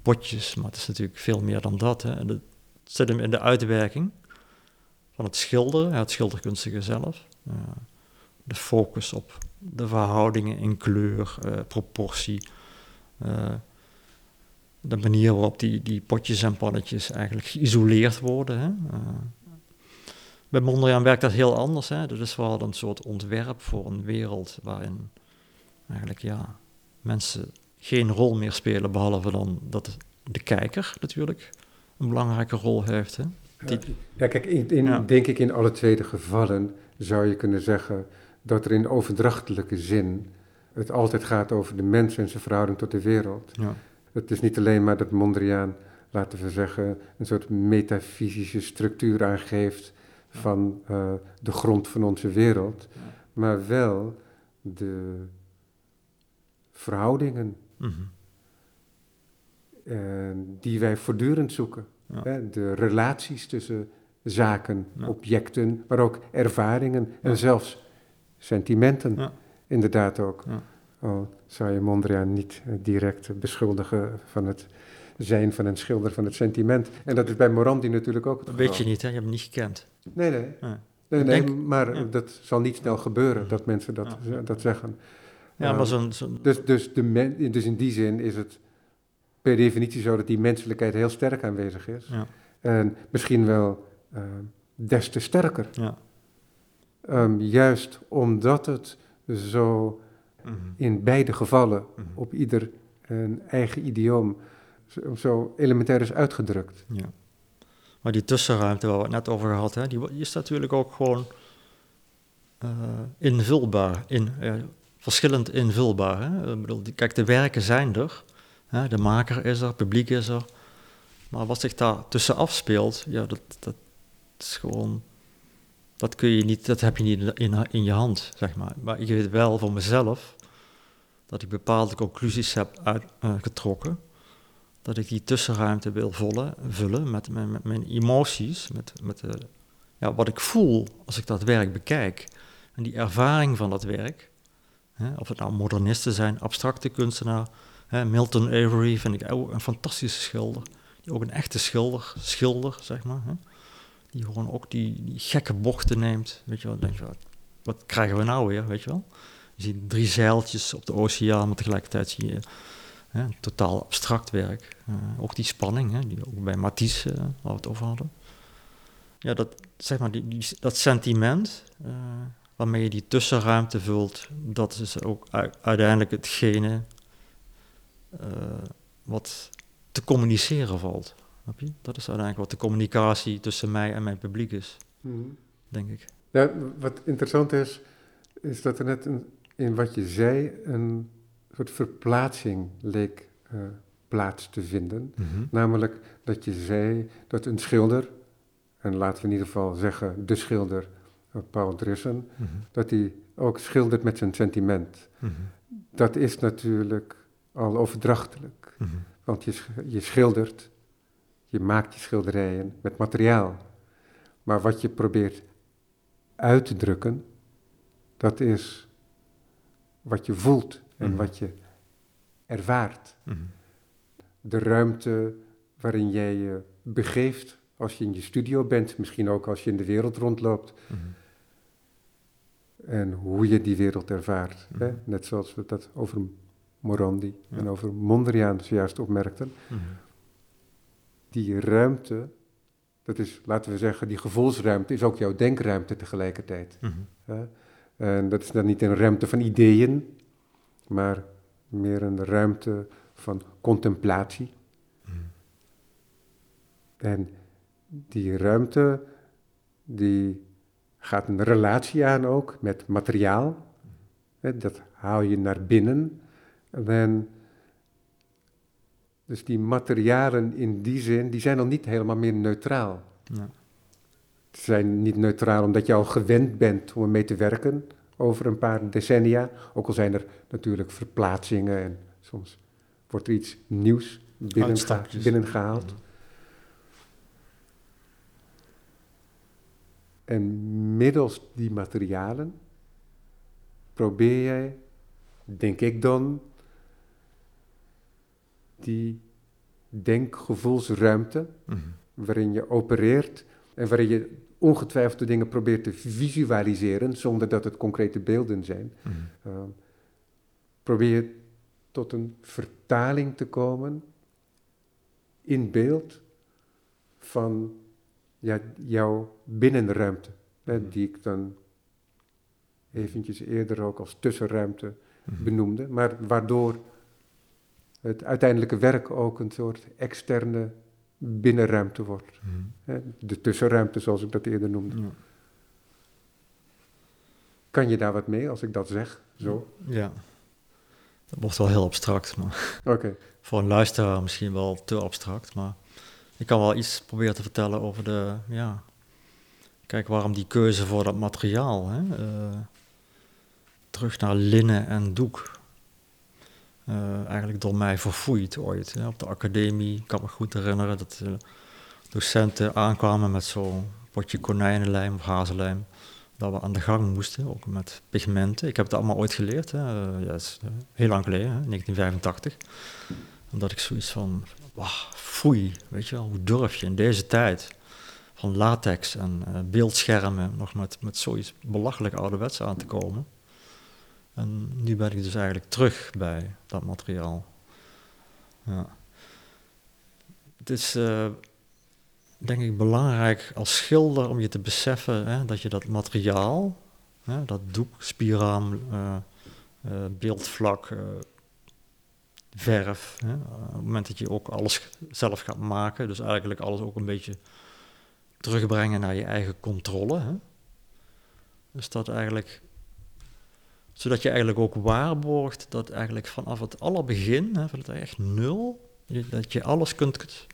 potjes, maar het is natuurlijk veel meer dan dat. Hè. En het zit hem in de uitwerking van het schilderen, het schilderkunstige zelf. Eh, de focus op de verhoudingen in kleur, eh, proportie. eh, de manier waarop die, die potjes en pannetjes eigenlijk geïsoleerd worden. Hè. Bij Mondriaan werkt dat heel anders. Hè. Dat is wel een soort ontwerp voor een wereld waarin eigenlijk ja, mensen geen rol meer spelen, behalve dan dat de kijker natuurlijk een belangrijke rol heeft. Hè. Die- Ja, kijk, in, in- Ja. denk ik in alle twee de gevallen zou je kunnen zeggen dat er in overdrachtelijke zin het altijd gaat over de mens en zijn verhouding tot de wereld. Ja. Het is niet alleen maar dat Mondriaan, laten we zeggen, een soort metafysische structuur aangeeft van eh, de grond van onze wereld, maar wel de verhoudingen Mhm. die wij voortdurend zoeken. Ja. Hè, de relaties tussen zaken, Ja. objecten, maar ook ervaringen Ja. en zelfs sentimenten. Ja. Inderdaad ook. Al zou je Mondriaan niet eh, direct beschuldigen van het zijn van een schilder van het sentiment. En dat is bij Morandi natuurlijk ook het Dat geval. weet je niet, hè? je hebt hem niet gekend. Nee, nee. Nee. nee, denk- maar dat zal niet snel gebeuren dat mensen dat, dat zeggen. Ja, Eh, maar zo'n... zo'n- dus, dus, de men, dus in die zin is het per definitie zo dat die menselijkheid heel sterk aanwezig is. ja, En misschien wel eh, des te sterker. ja. Ehm, juist omdat het zo Mhm. in beide gevallen Mhm. op ieder een eigen idioom zo, zo elementair is uitgedrukt. Ja. Maar die tussenruimte waar we het net over gehad hebben, die, is natuurlijk ook gewoon eh, invulbaar, in, eh, verschillend invulbaar. Hè? Ik bedoel, die- kijk, de werken zijn er, hè? de maker is er, het publiek is er. Maar wat zich daar tussen afspeelt, ja, dat, dat is gewoon, dat kun je niet, dat heb je niet in, in, je hand, zeg maar. Maar ik weet wel voor mezelf dat ik bepaalde conclusies heb uitgetrokken dat ik die tussenruimte wil vullen, vullen met, mijn- met mijn emoties, met, met de, ja, wat ik voel als ik dat werk bekijk. En die ervaring van dat werk, hè, of het nou modernisten zijn, abstracte kunstenaar, hè, Milton Avery vind ik ook een fantastische schilder, die ook een echte schilder, schilder zeg maar, hè, die gewoon ook die, die gekke bochten neemt, weet je wel, denk je, wat, krijgen we nou weer, weet je wel? Je ziet drie zeiltjes op de oceaan, maar tegelijkertijd zie je hè, totaal abstract werk. Uh, ook die spanning, hè, die ook bij Matisse, uh, waar we het over hadden. Ja, dat, zeg maar, die, die dat sentiment uh, waarmee je die tussenruimte vult, dat is ook uiteindelijk hetgene wat te communiceren valt. Dat is uiteindelijk wat de communicatie tussen mij en mijn publiek is, mm denk ik. Ja, wat interessant is, is dat er net een, in wat je zei een soort verplaatsing leek uh, plaats te vinden. Mm -hmm. Namelijk dat je zei dat een schilder, en laten we in ieder geval zeggen de schilder uh, Paul Drissen, mm -hmm. dat hij ook schildert met zijn sentiment. Mm -hmm. Dat is natuurlijk al overdrachtelijk, want je, je schildert je maakt je schilderijen met materiaal. Maar wat je probeert uit te drukken, dat is wat je voelt en Mhm. wat je ervaart. Mhm. De ruimte waarin jij je begeeft als je in je studio bent, misschien ook als je in de wereld rondloopt. Mhm. En hoe je die wereld ervaart. Hè? Net zoals we dat over Morandi Ja. en over Mondriaan zojuist opmerkten. Mhm. die ruimte, dat is, laten we zeggen, die gevoelsruimte, is ook jouw denkruimte tegelijkertijd. Mhm. En dat is dan niet een ruimte van ideeën, maar meer een ruimte van contemplatie. Mhm. En die ruimte, die gaat een relatie aan ook met materiaal. Hè, Dat haal je naar binnen. En dus die materialen in die zin, die zijn al niet helemaal meer neutraal. Ja. Ze zijn niet neutraal omdat je al gewend bent om ermee te werken over een paar decennia. Ook al zijn er natuurlijk verplaatsingen en soms wordt er iets nieuws binnengeha- Uitstapjes. binnengehaald. En middels die materialen probeer jij, denk ik dan, die denkgevoelsruimte Mhm. waarin je opereert en waarin je ongetwijfeld de dingen probeert te visualiseren zonder dat het concrete beelden zijn. Mhm. Uh, probeer je tot een vertaling te komen in beeld van ja, jouw binnenruimte, hè, Mhm. die ik dan eventjes eerder ook als tussenruimte Mhm. benoemde, maar waardoor het uiteindelijke werk ook een soort externe binnenruimte wordt. Hè, de tussenruimte, zoals ik dat eerder noemde. Kan je daar wat mee als ik dat zeg? Zo? Ja. Dat wordt wel heel abstract, maar *laughs* voor een luisteraar misschien wel te abstract. Maar ik kan wel iets proberen te vertellen over de, ja, kijk waarom die keuze voor dat materiaal. Hè? eh, terug naar linnen en doek. Eh, eigenlijk door mij verfoeid ooit. Op de academie, ik kan me goed herinneren dat eh, docenten aankwamen met zo'n potje konijnenlijm of hazenlijm. Dat we aan de gang moesten, ook met pigmenten. Ik heb het allemaal ooit geleerd, hè? eh, ja, is heel lang geleden, hè? 1985. Omdat ik zoiets van, wauw, foei, weet je wel, hoe durf je in deze tijd van latex en beeldschermen nog met, met zoiets belachelijk ouderwets aan te komen. En nu ben ik dus eigenlijk terug bij dat materiaal. Ja. Het is, eh, denk ik, belangrijk als schilder om je te beseffen hè, dat je dat materiaal, hè, dat doek, spierraam, eh, eh, beeldvlak, verf, hè, op het moment dat je ook alles zelf gaat maken, dus eigenlijk alles ook een beetje terugbrengen naar je eigen controle. Hè. Dus dat eigenlijk zodat je eigenlijk ook waarborgt dat eigenlijk vanaf het allerbegin, van het echt nul, dat je alles kunt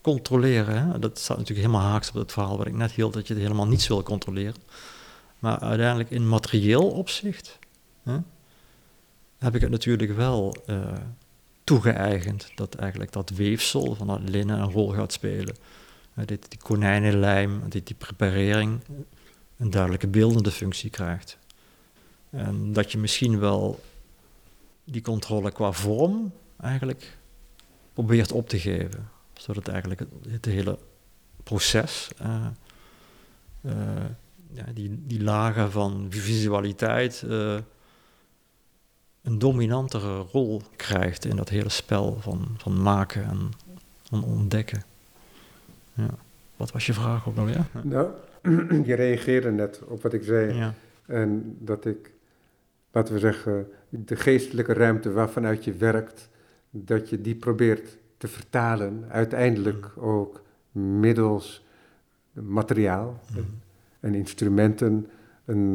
controleren. Hè. Dat staat natuurlijk helemaal haaks op het verhaal wat ik net hield, dat je het helemaal niets wil controleren. Maar uiteindelijk in materieel opzicht hè, heb ik het natuurlijk wel eh toegeëigend dat eigenlijk dat weefsel van dat linnen een rol gaat spelen. Eh, dit, die konijnenlijm, dit, die preparering een duidelijke beeldende functie krijgt. En dat je misschien wel die controle qua vorm eigenlijk probeert op te geven. Zodat eigenlijk het, het hele proces eh, eh, ja, die, die lagen van visualiteit eh, een dominantere rol krijgt in dat hele spel van, van maken en van ontdekken. Ja. Wat was je vraag ook alweer? Nou, *clears throat* je reageerde net op wat ik zei. Ja. En dat ik, laten we zeggen, de geestelijke ruimte waarvanuit je werkt, dat je die probeert te vertalen, uiteindelijk Mm. ook middels materiaal Mhm. en instrumenten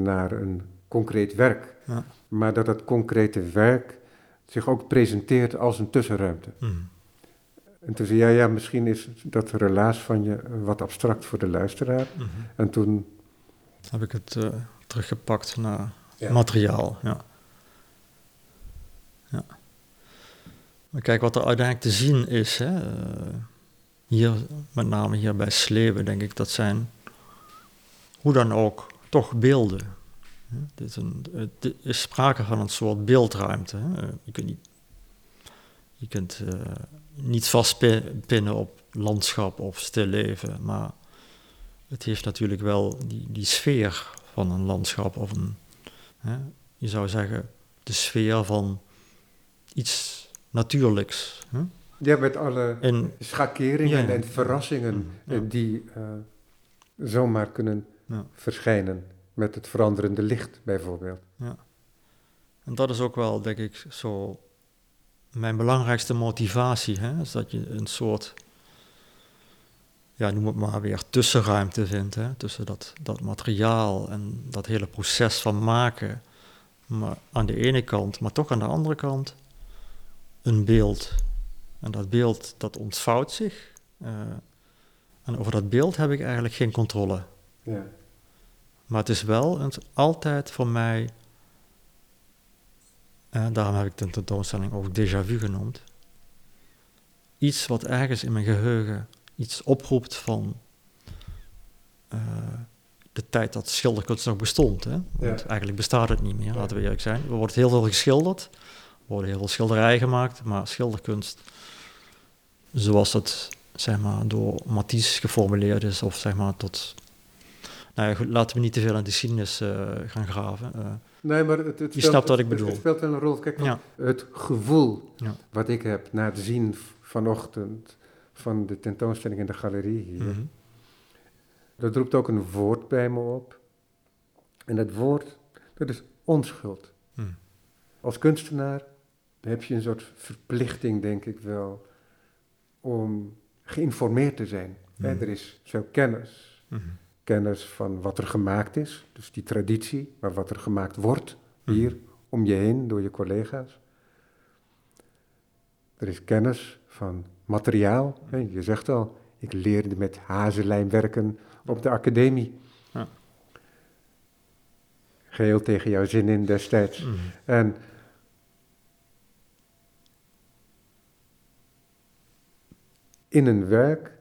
naar een concreet werk. Ja. Maar dat dat concrete werk zich ook presenteert als een tussenruimte. Mhm. En toen zei jij, ja, misschien is dat relaas van je wat abstract voor de luisteraar. Mhm. En toen Heb ik het eh, teruggepakt naar Ja. materiaal. Ja. ja. Maar kijk, wat er uiteindelijk te zien is, hè, eh, hier, met name hier bij Sleeuwen, denk ik, dat zijn hoe dan ook toch beelden. Hè. Dit is, een, het is sprake van een soort beeldruimte. Hè. Eh, Je kunt niet, je kunt, eh, niet vastpinnen op landschap of stilleven, maar het heeft natuurlijk wel die, die sfeer van een landschap of een, je zou zeggen, de sfeer van iets natuurlijks. Hè? ja, met alle En schakeringen Ja, ja. en verrassingen ja. eh, die eh, zomaar kunnen Ja. verschijnen. Met het veranderende licht bijvoorbeeld. En dat is ook wel, denk ik, zo mijn belangrijkste motivatie. Hè? Is dat je een soort, ja, noem het maar weer, tussenruimte vindt. Hè? Tussen dat, dat materiaal en dat hele proces van maken. Maar aan de ene kant, maar toch aan de andere kant, een beeld. En dat beeld, dat ontvouwt zich. eh, en over dat beeld heb ik eigenlijk geen controle. Ja. Maar het is wel een, altijd voor mij, en daarom heb ik de tentoonstelling ook déjà vu genoemd, iets wat ergens in mijn geheugen iets oproept van eh, de tijd dat schilderkunst nog bestond. Hè? Want Ja. eigenlijk bestaat het niet meer, laten we eerlijk zijn. Er wordt heel veel geschilderd, er worden heel veel schilderijen gemaakt, maar schilderkunst, zoals het zeg maar, door Matisse geformuleerd is, of zeg maar tot nou ja, goed, laten we niet te veel in de geschiedenis eh, gaan graven. eh. Nee, maar het, het Je speelt, snapt wat ik bedoel. Het speelt wel een rol. Kijk, ja, het gevoel Ja. wat ik heb na het zien vanochtend van de tentoonstelling in de galerie hier, mhm. dat roept ook een woord bij me op. En dat woord, dat is onschuld. Mhm. Als kunstenaar heb je een soort verplichting, denk ik wel, om geïnformeerd te zijn. Hè, Mhm. er is veel kennis. Kennis van wat er gemaakt is, dus die traditie, maar wat er gemaakt wordt hier om je heen door je collega's. Er is kennis van materiaal. Je zegt al, ik leerde met hazenlijm werken op de academie. Ja. Geheel tegen jouw zin in destijds. Mhm. En in een werk,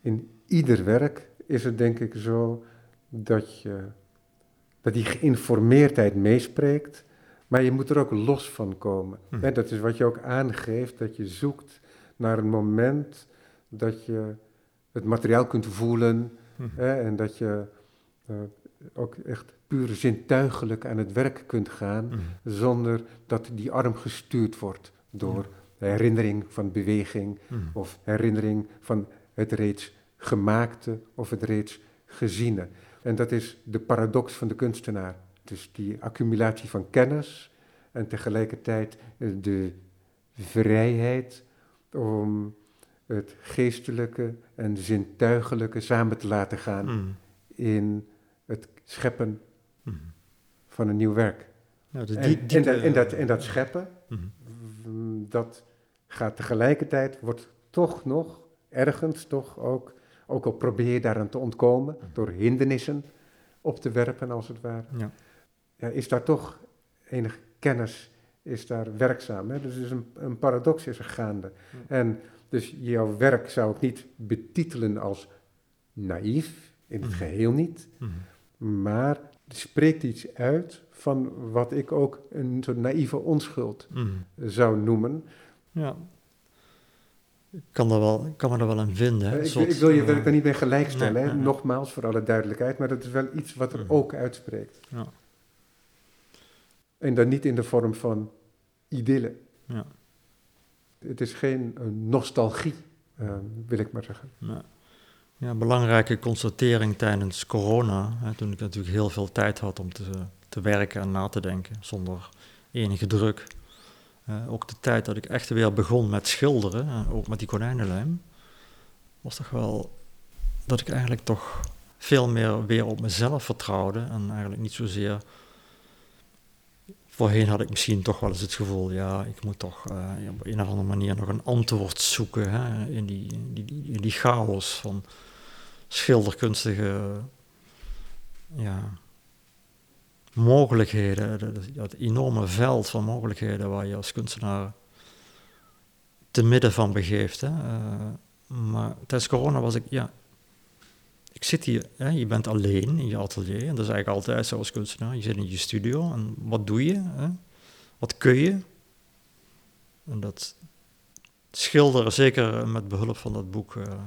in ieder werk, is het denk ik zo dat, je, dat die geïnformeerdheid meespreekt, maar je moet er ook los van komen. Mhm. Dat is wat je ook aangeeft, dat je zoekt naar een moment dat je het materiaal kunt voelen Mhm. hè, en dat je eh, ook echt puur zintuigelijk aan het werk kunt gaan Mhm. zonder dat die arm gestuurd wordt door herinnering van beweging Mhm. of herinnering van het reeds gemaakte of het reeds geziene. En dat is de paradox van de kunstenaar. Dus die accumulatie van kennis en tegelijkertijd eh, de vrijheid om het geestelijke en zintuigelijke samen te laten gaan Mhm. in het scheppen Mhm. van een nieuw werk. De En, die- en, diepe- dat, en, dat, en dat scheppen, mm, dat gaat tegelijkertijd, wordt toch nog ergens toch ook, ook al probeer je daaraan te ontkomen, door hindernissen op te werpen als het ware, Ja. ja, is daar toch enige kennis is daar werkzaam. Hè? Dus is een, een paradox is er gaande. En dus jouw werk zou ik niet betitelen als naïef, in het Mhm. geheel niet, Mhm. maar spreekt iets uit van wat ik ook een soort naïeve onschuld Mhm. zou noemen. Ja. ik kan, er wel, kan me er wel in vinden. hè. Eh, ik, soort, ik wil je eh, werk daar niet mee gelijkstellen, nee, hè? nee, nee. nogmaals voor alle duidelijkheid, maar dat is wel iets wat er ook uitspreekt. Ja. En dan niet in de vorm van idylle. Ja. Het is geen eh, nostalgie, eh, wil ik maar zeggen. Ja. Ja, belangrijke constatering tijdens corona, hè, toen ik natuurlijk heel veel tijd had om te, te werken en na te denken, zonder enige druk. Eh, ook de tijd dat ik echt weer begon met schilderen, ook met die konijnenlijm, was toch wel dat ik eigenlijk toch veel meer weer op mezelf vertrouwde en eigenlijk niet zozeer... Voorheen had ik misschien toch wel eens het gevoel, ja, ik moet toch eh, op een of andere manier nog een antwoord zoeken hè, in, die, die, die chaos van schilderkunstige ja, mogelijkheden, dat, enorme veld van mogelijkheden waar je als kunstenaar te midden van begeeft. Eh, maar tijdens corona was ik, ja, ik zit hier, hè, je bent alleen in je atelier, en dat is eigenlijk altijd zo als kunstenaar. Je zit in je studio en wat doe je? Hè? Wat kun je? En dat schilderen, zeker met behulp van dat boek eh,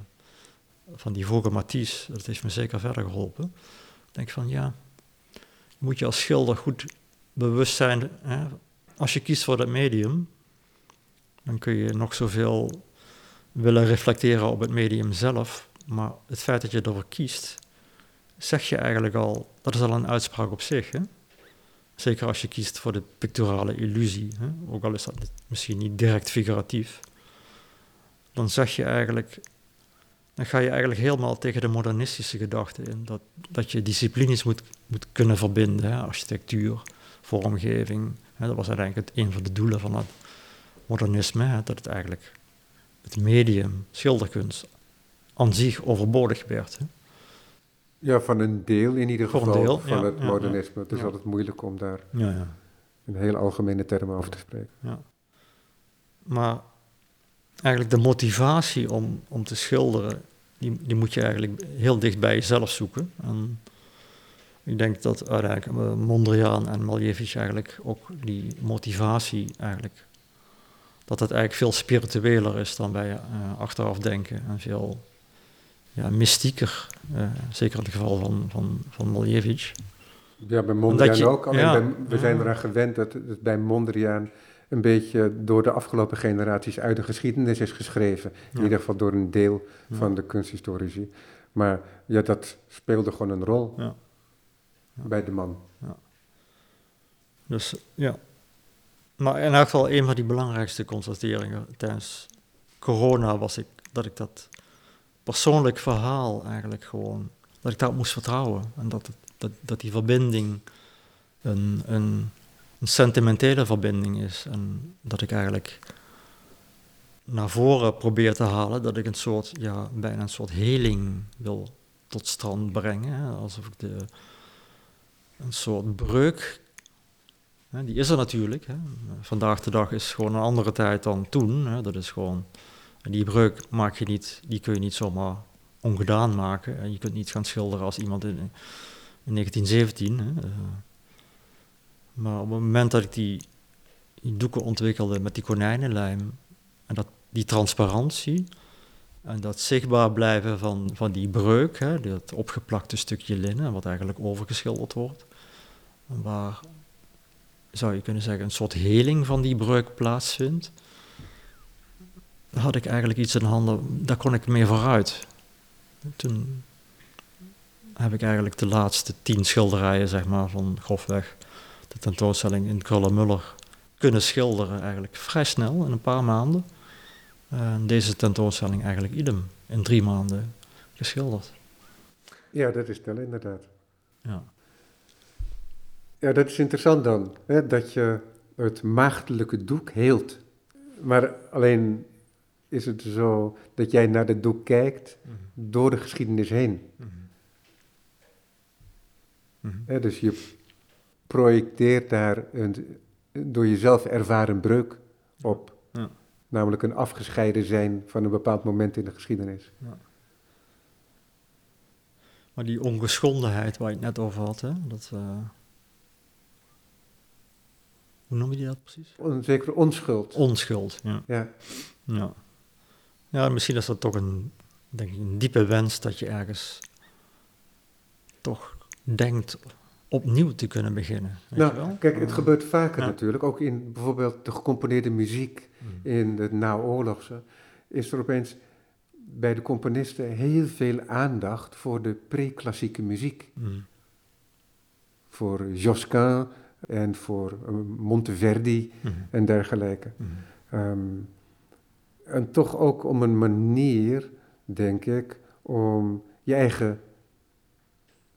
van die Vogue Matisse, dat heeft me zeker verder geholpen. Ik denk van ja, moet je als schilder goed bewust zijn. Hè? Als je kiest voor dat medium, dan kun je nog zoveel willen reflecteren op het medium zelf. Maar het feit dat je ervoor kiest, zeg je eigenlijk al, dat is al een uitspraak op zich. Hè? Zeker als je kiest voor de picturale illusie, hè? ook al is dat misschien niet direct figuratief. Dan zeg je eigenlijk, dan ga je eigenlijk helemaal tegen de modernistische gedachte in. Dat, dat je disciplines moet, moet kunnen verbinden, hè? architectuur, vormgeving. Hè? Dat was uiteindelijk een van de doelen van het modernisme, hè? dat het eigenlijk het medium, schilderkunst, aan zich overbodig werd. Hè? Ja, van een deel in ieder Voor geval deel, van ja, het ja, modernisme. Het is altijd moeilijk om daar Ja, ja. in heel algemene termen over te spreken. Ja. Maar eigenlijk de motivatie om, om te schilderen, die, die moet je eigenlijk heel dicht bij jezelf zoeken. En ik denk dat uiteindelijk eh, Mondriaan en Malevich eigenlijk ook die motivatie eigenlijk, dat het eigenlijk veel spiritueler is dan wij eh, achteraf denken en veel ja, mystieker, eh, zeker in het geval van, van, van Malevich. Ja, bij Mondriaan je- ook. Alleen ja, bij- we ja. zijn eraan gewend dat het bij Mondriaan een beetje door de afgelopen generaties uit de geschiedenis is geschreven. In ieder geval door een deel van de kunsthistorici. Maar ja, dat speelde gewoon een rol bij de man. Dus ja. Maar in elk geval, een van die belangrijkste constateringen tijdens corona was ik dat ik dat persoonlijk verhaal eigenlijk gewoon, dat ik daarop moest vertrouwen. En dat, dat, dat die verbinding een, een, een sentimentele verbinding is. En dat ik eigenlijk naar voren probeer te halen, dat ik een soort, ja, bijna een soort heling wil tot stand brengen. Alsof ik de, een soort breuk die is er natuurlijk. Hè. Vandaag de dag is gewoon een andere tijd dan toen. Hè. Dat is gewoon, en die breuk maak je niet, die kun je niet zomaar ongedaan maken. En je kunt niet gaan schilderen als iemand in, in 1917. Hè. Eh, maar op het moment dat ik die, doeken ontwikkelde met die konijnenlijm en dat, die transparantie en dat zichtbaar blijven van, van die breuk, hè, dat opgeplakte stukje linnen, wat eigenlijk overgeschilderd wordt, waar zou je kunnen zeggen, een soort heling van die breuk plaatsvindt, had ik eigenlijk iets in handen, daar kon ik mee vooruit. Toen heb ik eigenlijk de laatste tien schilderijen, zeg maar, van grofweg de tentoonstelling in Krullenmuller kunnen schilderen, eigenlijk vrij snel, in een paar maanden. En deze tentoonstelling eigenlijk idem, in drie maanden geschilderd. Ja, dat is snel inderdaad. Ja. Ja, dat is interessant dan, hè, dat je het maagdelijke doek heelt. Maar alleen is het zo dat jij naar het doek kijkt door de geschiedenis heen. Hè, dus je projecteert daar een door jezelf ervaren breuk op. Ja. Namelijk een afgescheiden zijn van een bepaald moment in de geschiedenis. Maar die ongeschondenheid waar je het net over had, hè, dat... eh, hoe noem je die dat precies? Een zekere onschuld. Onschuld, ja. Ja. ja. Ja, misschien is dat toch een, denk ik, een diepe wens dat je ergens toch denkt opnieuw te kunnen beginnen. Weet nou, je wel? kijk, het Uh, gebeurt vaker ja. natuurlijk. Ook in bijvoorbeeld de gecomponeerde muziek mm, in het naoorlogse is er opeens bij de componisten heel veel aandacht voor de pre-klassieke muziek. mm, Voor Josquin en voor eh, Monteverdi mm, en dergelijke. mm. En toch ook om een manier, denk ik, om je eigen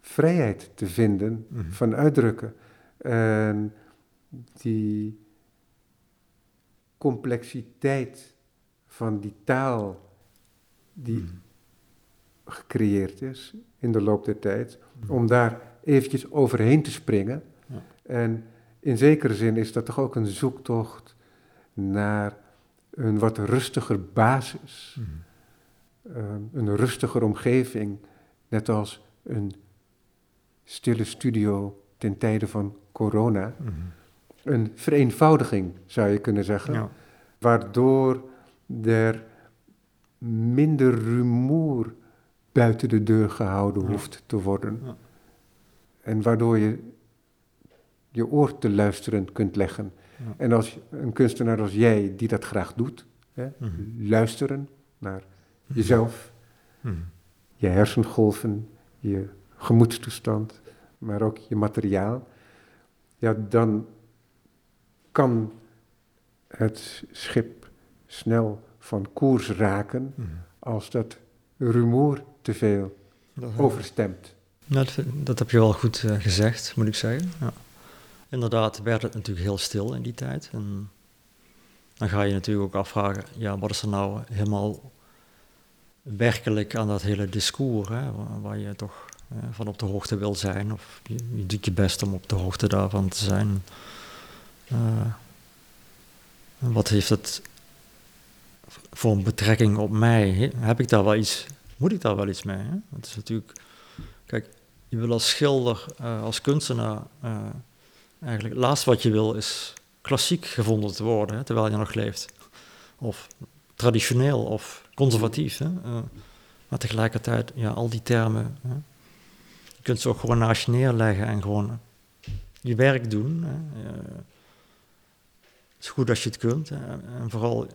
vrijheid te vinden Mhm. van uitdrukken. En die complexiteit van die taal die Mm. gecreëerd is in de loop der tijd, om daar eventjes overheen te springen. Ja. En in zekere zin is dat toch ook een zoektocht naar een wat rustiger basis, Mm. ehm, een rustiger omgeving, net als een stille studio ten tijde van corona. Mm. Een vereenvoudiging zou je kunnen zeggen, Ja. waardoor er minder rumoer buiten de deur gehouden Ja. hoeft te worden. Ja. En waardoor je je oor te luisteren kunt leggen. Ja. En als een kunstenaar als jij, die dat graag doet, hè, Mhm. luisteren naar jezelf, Mm. je hersengolven, je gemoedstoestand, maar ook je materiaal, ja, dan kan het schip snel van koers raken als dat rumoer te veel overstemt. Nou, dat, dat heb je wel goed eh, gezegd, moet ik zeggen. Ja. Inderdaad werd het natuurlijk heel stil in die tijd. En dan ga je natuurlijk ook afvragen, ja, wat is er nou helemaal werkelijk aan dat hele discours, hè, waar, je toch eh, van op de hoogte wil zijn, of je, je doet je best om op de hoogte daarvan te zijn. Eh, wat heeft het voor een betrekking op mij? He- Heb ik daar wel iets, moet ik daar wel iets mee? Hè? Het is natuurlijk, kijk, je wil als schilder, eh, als kunstenaar, eigenlijk het laatste wat je wil is klassiek gevonden te worden, hè, terwijl je nog leeft. Of traditioneel of conservatief. Hè? Eh, maar tegelijkertijd, ja, al die termen, hè? je kunt ze ook gewoon naast je neerleggen en gewoon je werk doen. Hè? Eh, het is goed als je het kunt. En vooral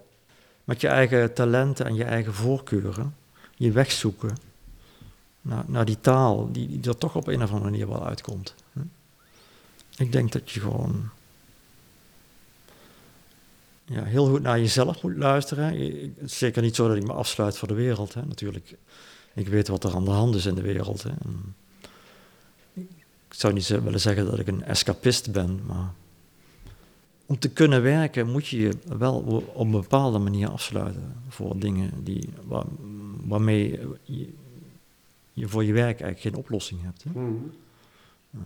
met je eigen talenten en je eigen voorkeuren je weg zoeken naar, naar die taal die, die er toch op een of andere manier wel uitkomt. hè. Ik denk dat je gewoon ja, heel goed naar jezelf moet luisteren. Je- Het is zeker niet zo dat ik me afsluit voor de wereld. Hè. Natuurlijk, ik weet wat er aan de hand is in de wereld. Hè. En ik zou niet willen zeggen dat ik een escapist ben, maar om te kunnen werken moet je je wel op een bepaalde manier afsluiten voor dingen die, waar, waarmee je, je voor je werk eigenlijk geen oplossing hebt. Hè. Mhm. Eh,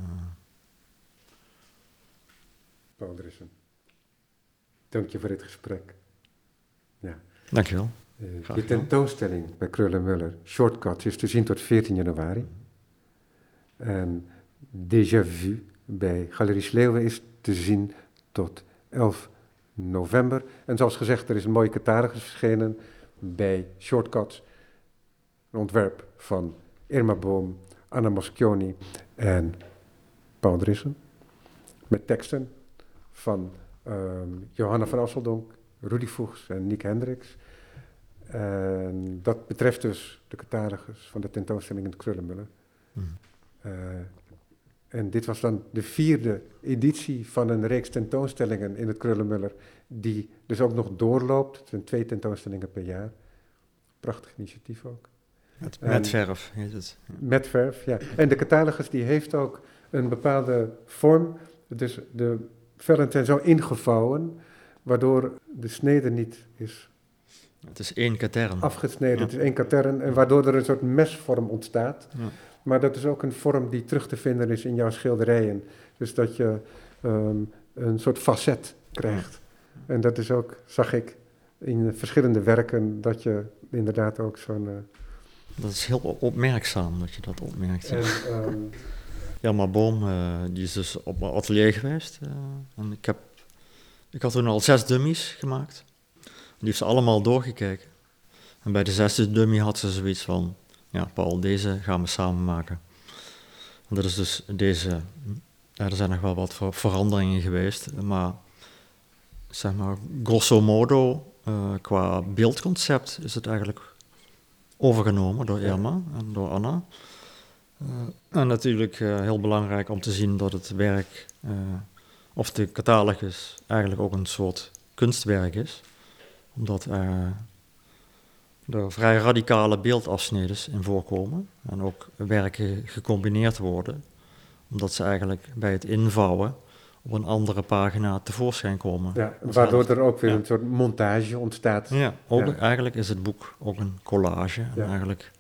Paul Drissen. Dank je voor dit gesprek. dankjewel. Eh, Graag je gedaan. tentoonstelling bij Krullen Muller, Shortcuts, is te zien tot 14 januari. En Déjà Vu bij Galerie Sleeuwen is te zien tot 11 november. En zoals gezegd, er is een mooie catalogus verschenen bij Shortcuts. Een ontwerp van Irma Boom, Anna Moschioni en Paul Drissen. Met teksten van ehm, Johanna van Asseldonk, Rudy Voegs en Nick Hendricks. En dat betreft dus de catalogus van de tentoonstelling in het Krullenmuller. Mhm. Eh, en dit was dan de vierde editie van een reeks tentoonstellingen in het Krullenmuller, die dus ook nog doorloopt. Het zijn twee tentoonstellingen per jaar. Prachtig initiatief ook. Met, verf heet het. Met verf, ja. En de catalogus die heeft ook een bepaalde vorm. Dus de vellen zijn zo ingevouwen, waardoor de snede niet is Het is één katern. afgesneden. Ja. Het is één katern en waardoor er een soort mesvorm ontstaat. Ja. Maar dat is ook een vorm die terug te vinden is in jouw schilderijen. Dus dat je ehm, een soort facet krijgt. En dat is ook, zag ik in verschillende werken, dat je inderdaad ook zo'n... eh, Dat is heel op- opmerkzaam dat je dat opmerkt. en, ehm, Ja, maar Boom, eh, die is dus op mijn atelier geweest. eh, en ik, heb, ik had toen al zes dummies gemaakt. Die heeft ze allemaal doorgekeken. En bij de zesde dummy had ze zoiets van, ja Paul, deze gaan we samen maken. En dat is dus deze, ja, er zijn nog wel wat veranderingen geweest, maar zeg maar grosso modo uh, qua beeldconcept is het eigenlijk overgenomen door Irma en door Anna. Uh, en natuurlijk uh, heel belangrijk om te zien dat het werk, of de catalogus, eigenlijk ook een soort kunstwerk is. Omdat er vrij radicale beeldafsneden in voorkomen en ook werken gecombineerd worden. Omdat ze eigenlijk bij het invouwen op een andere pagina tevoorschijn komen. Ja, waardoor er ook weer een soort montage ontstaat. Ja, ook, eigenlijk is het boek ook een collage. En eigenlijk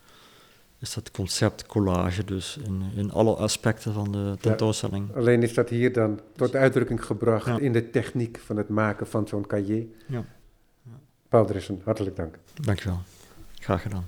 is dat concept collage dus in, in alle aspecten van de tentoonstelling. Alleen is dat hier dan tot uitdrukking gebracht in de techniek van het maken van zo'n cahier. Ja. Paul Drissen, hartelijk dank. Dankjewel. Graag gedaan.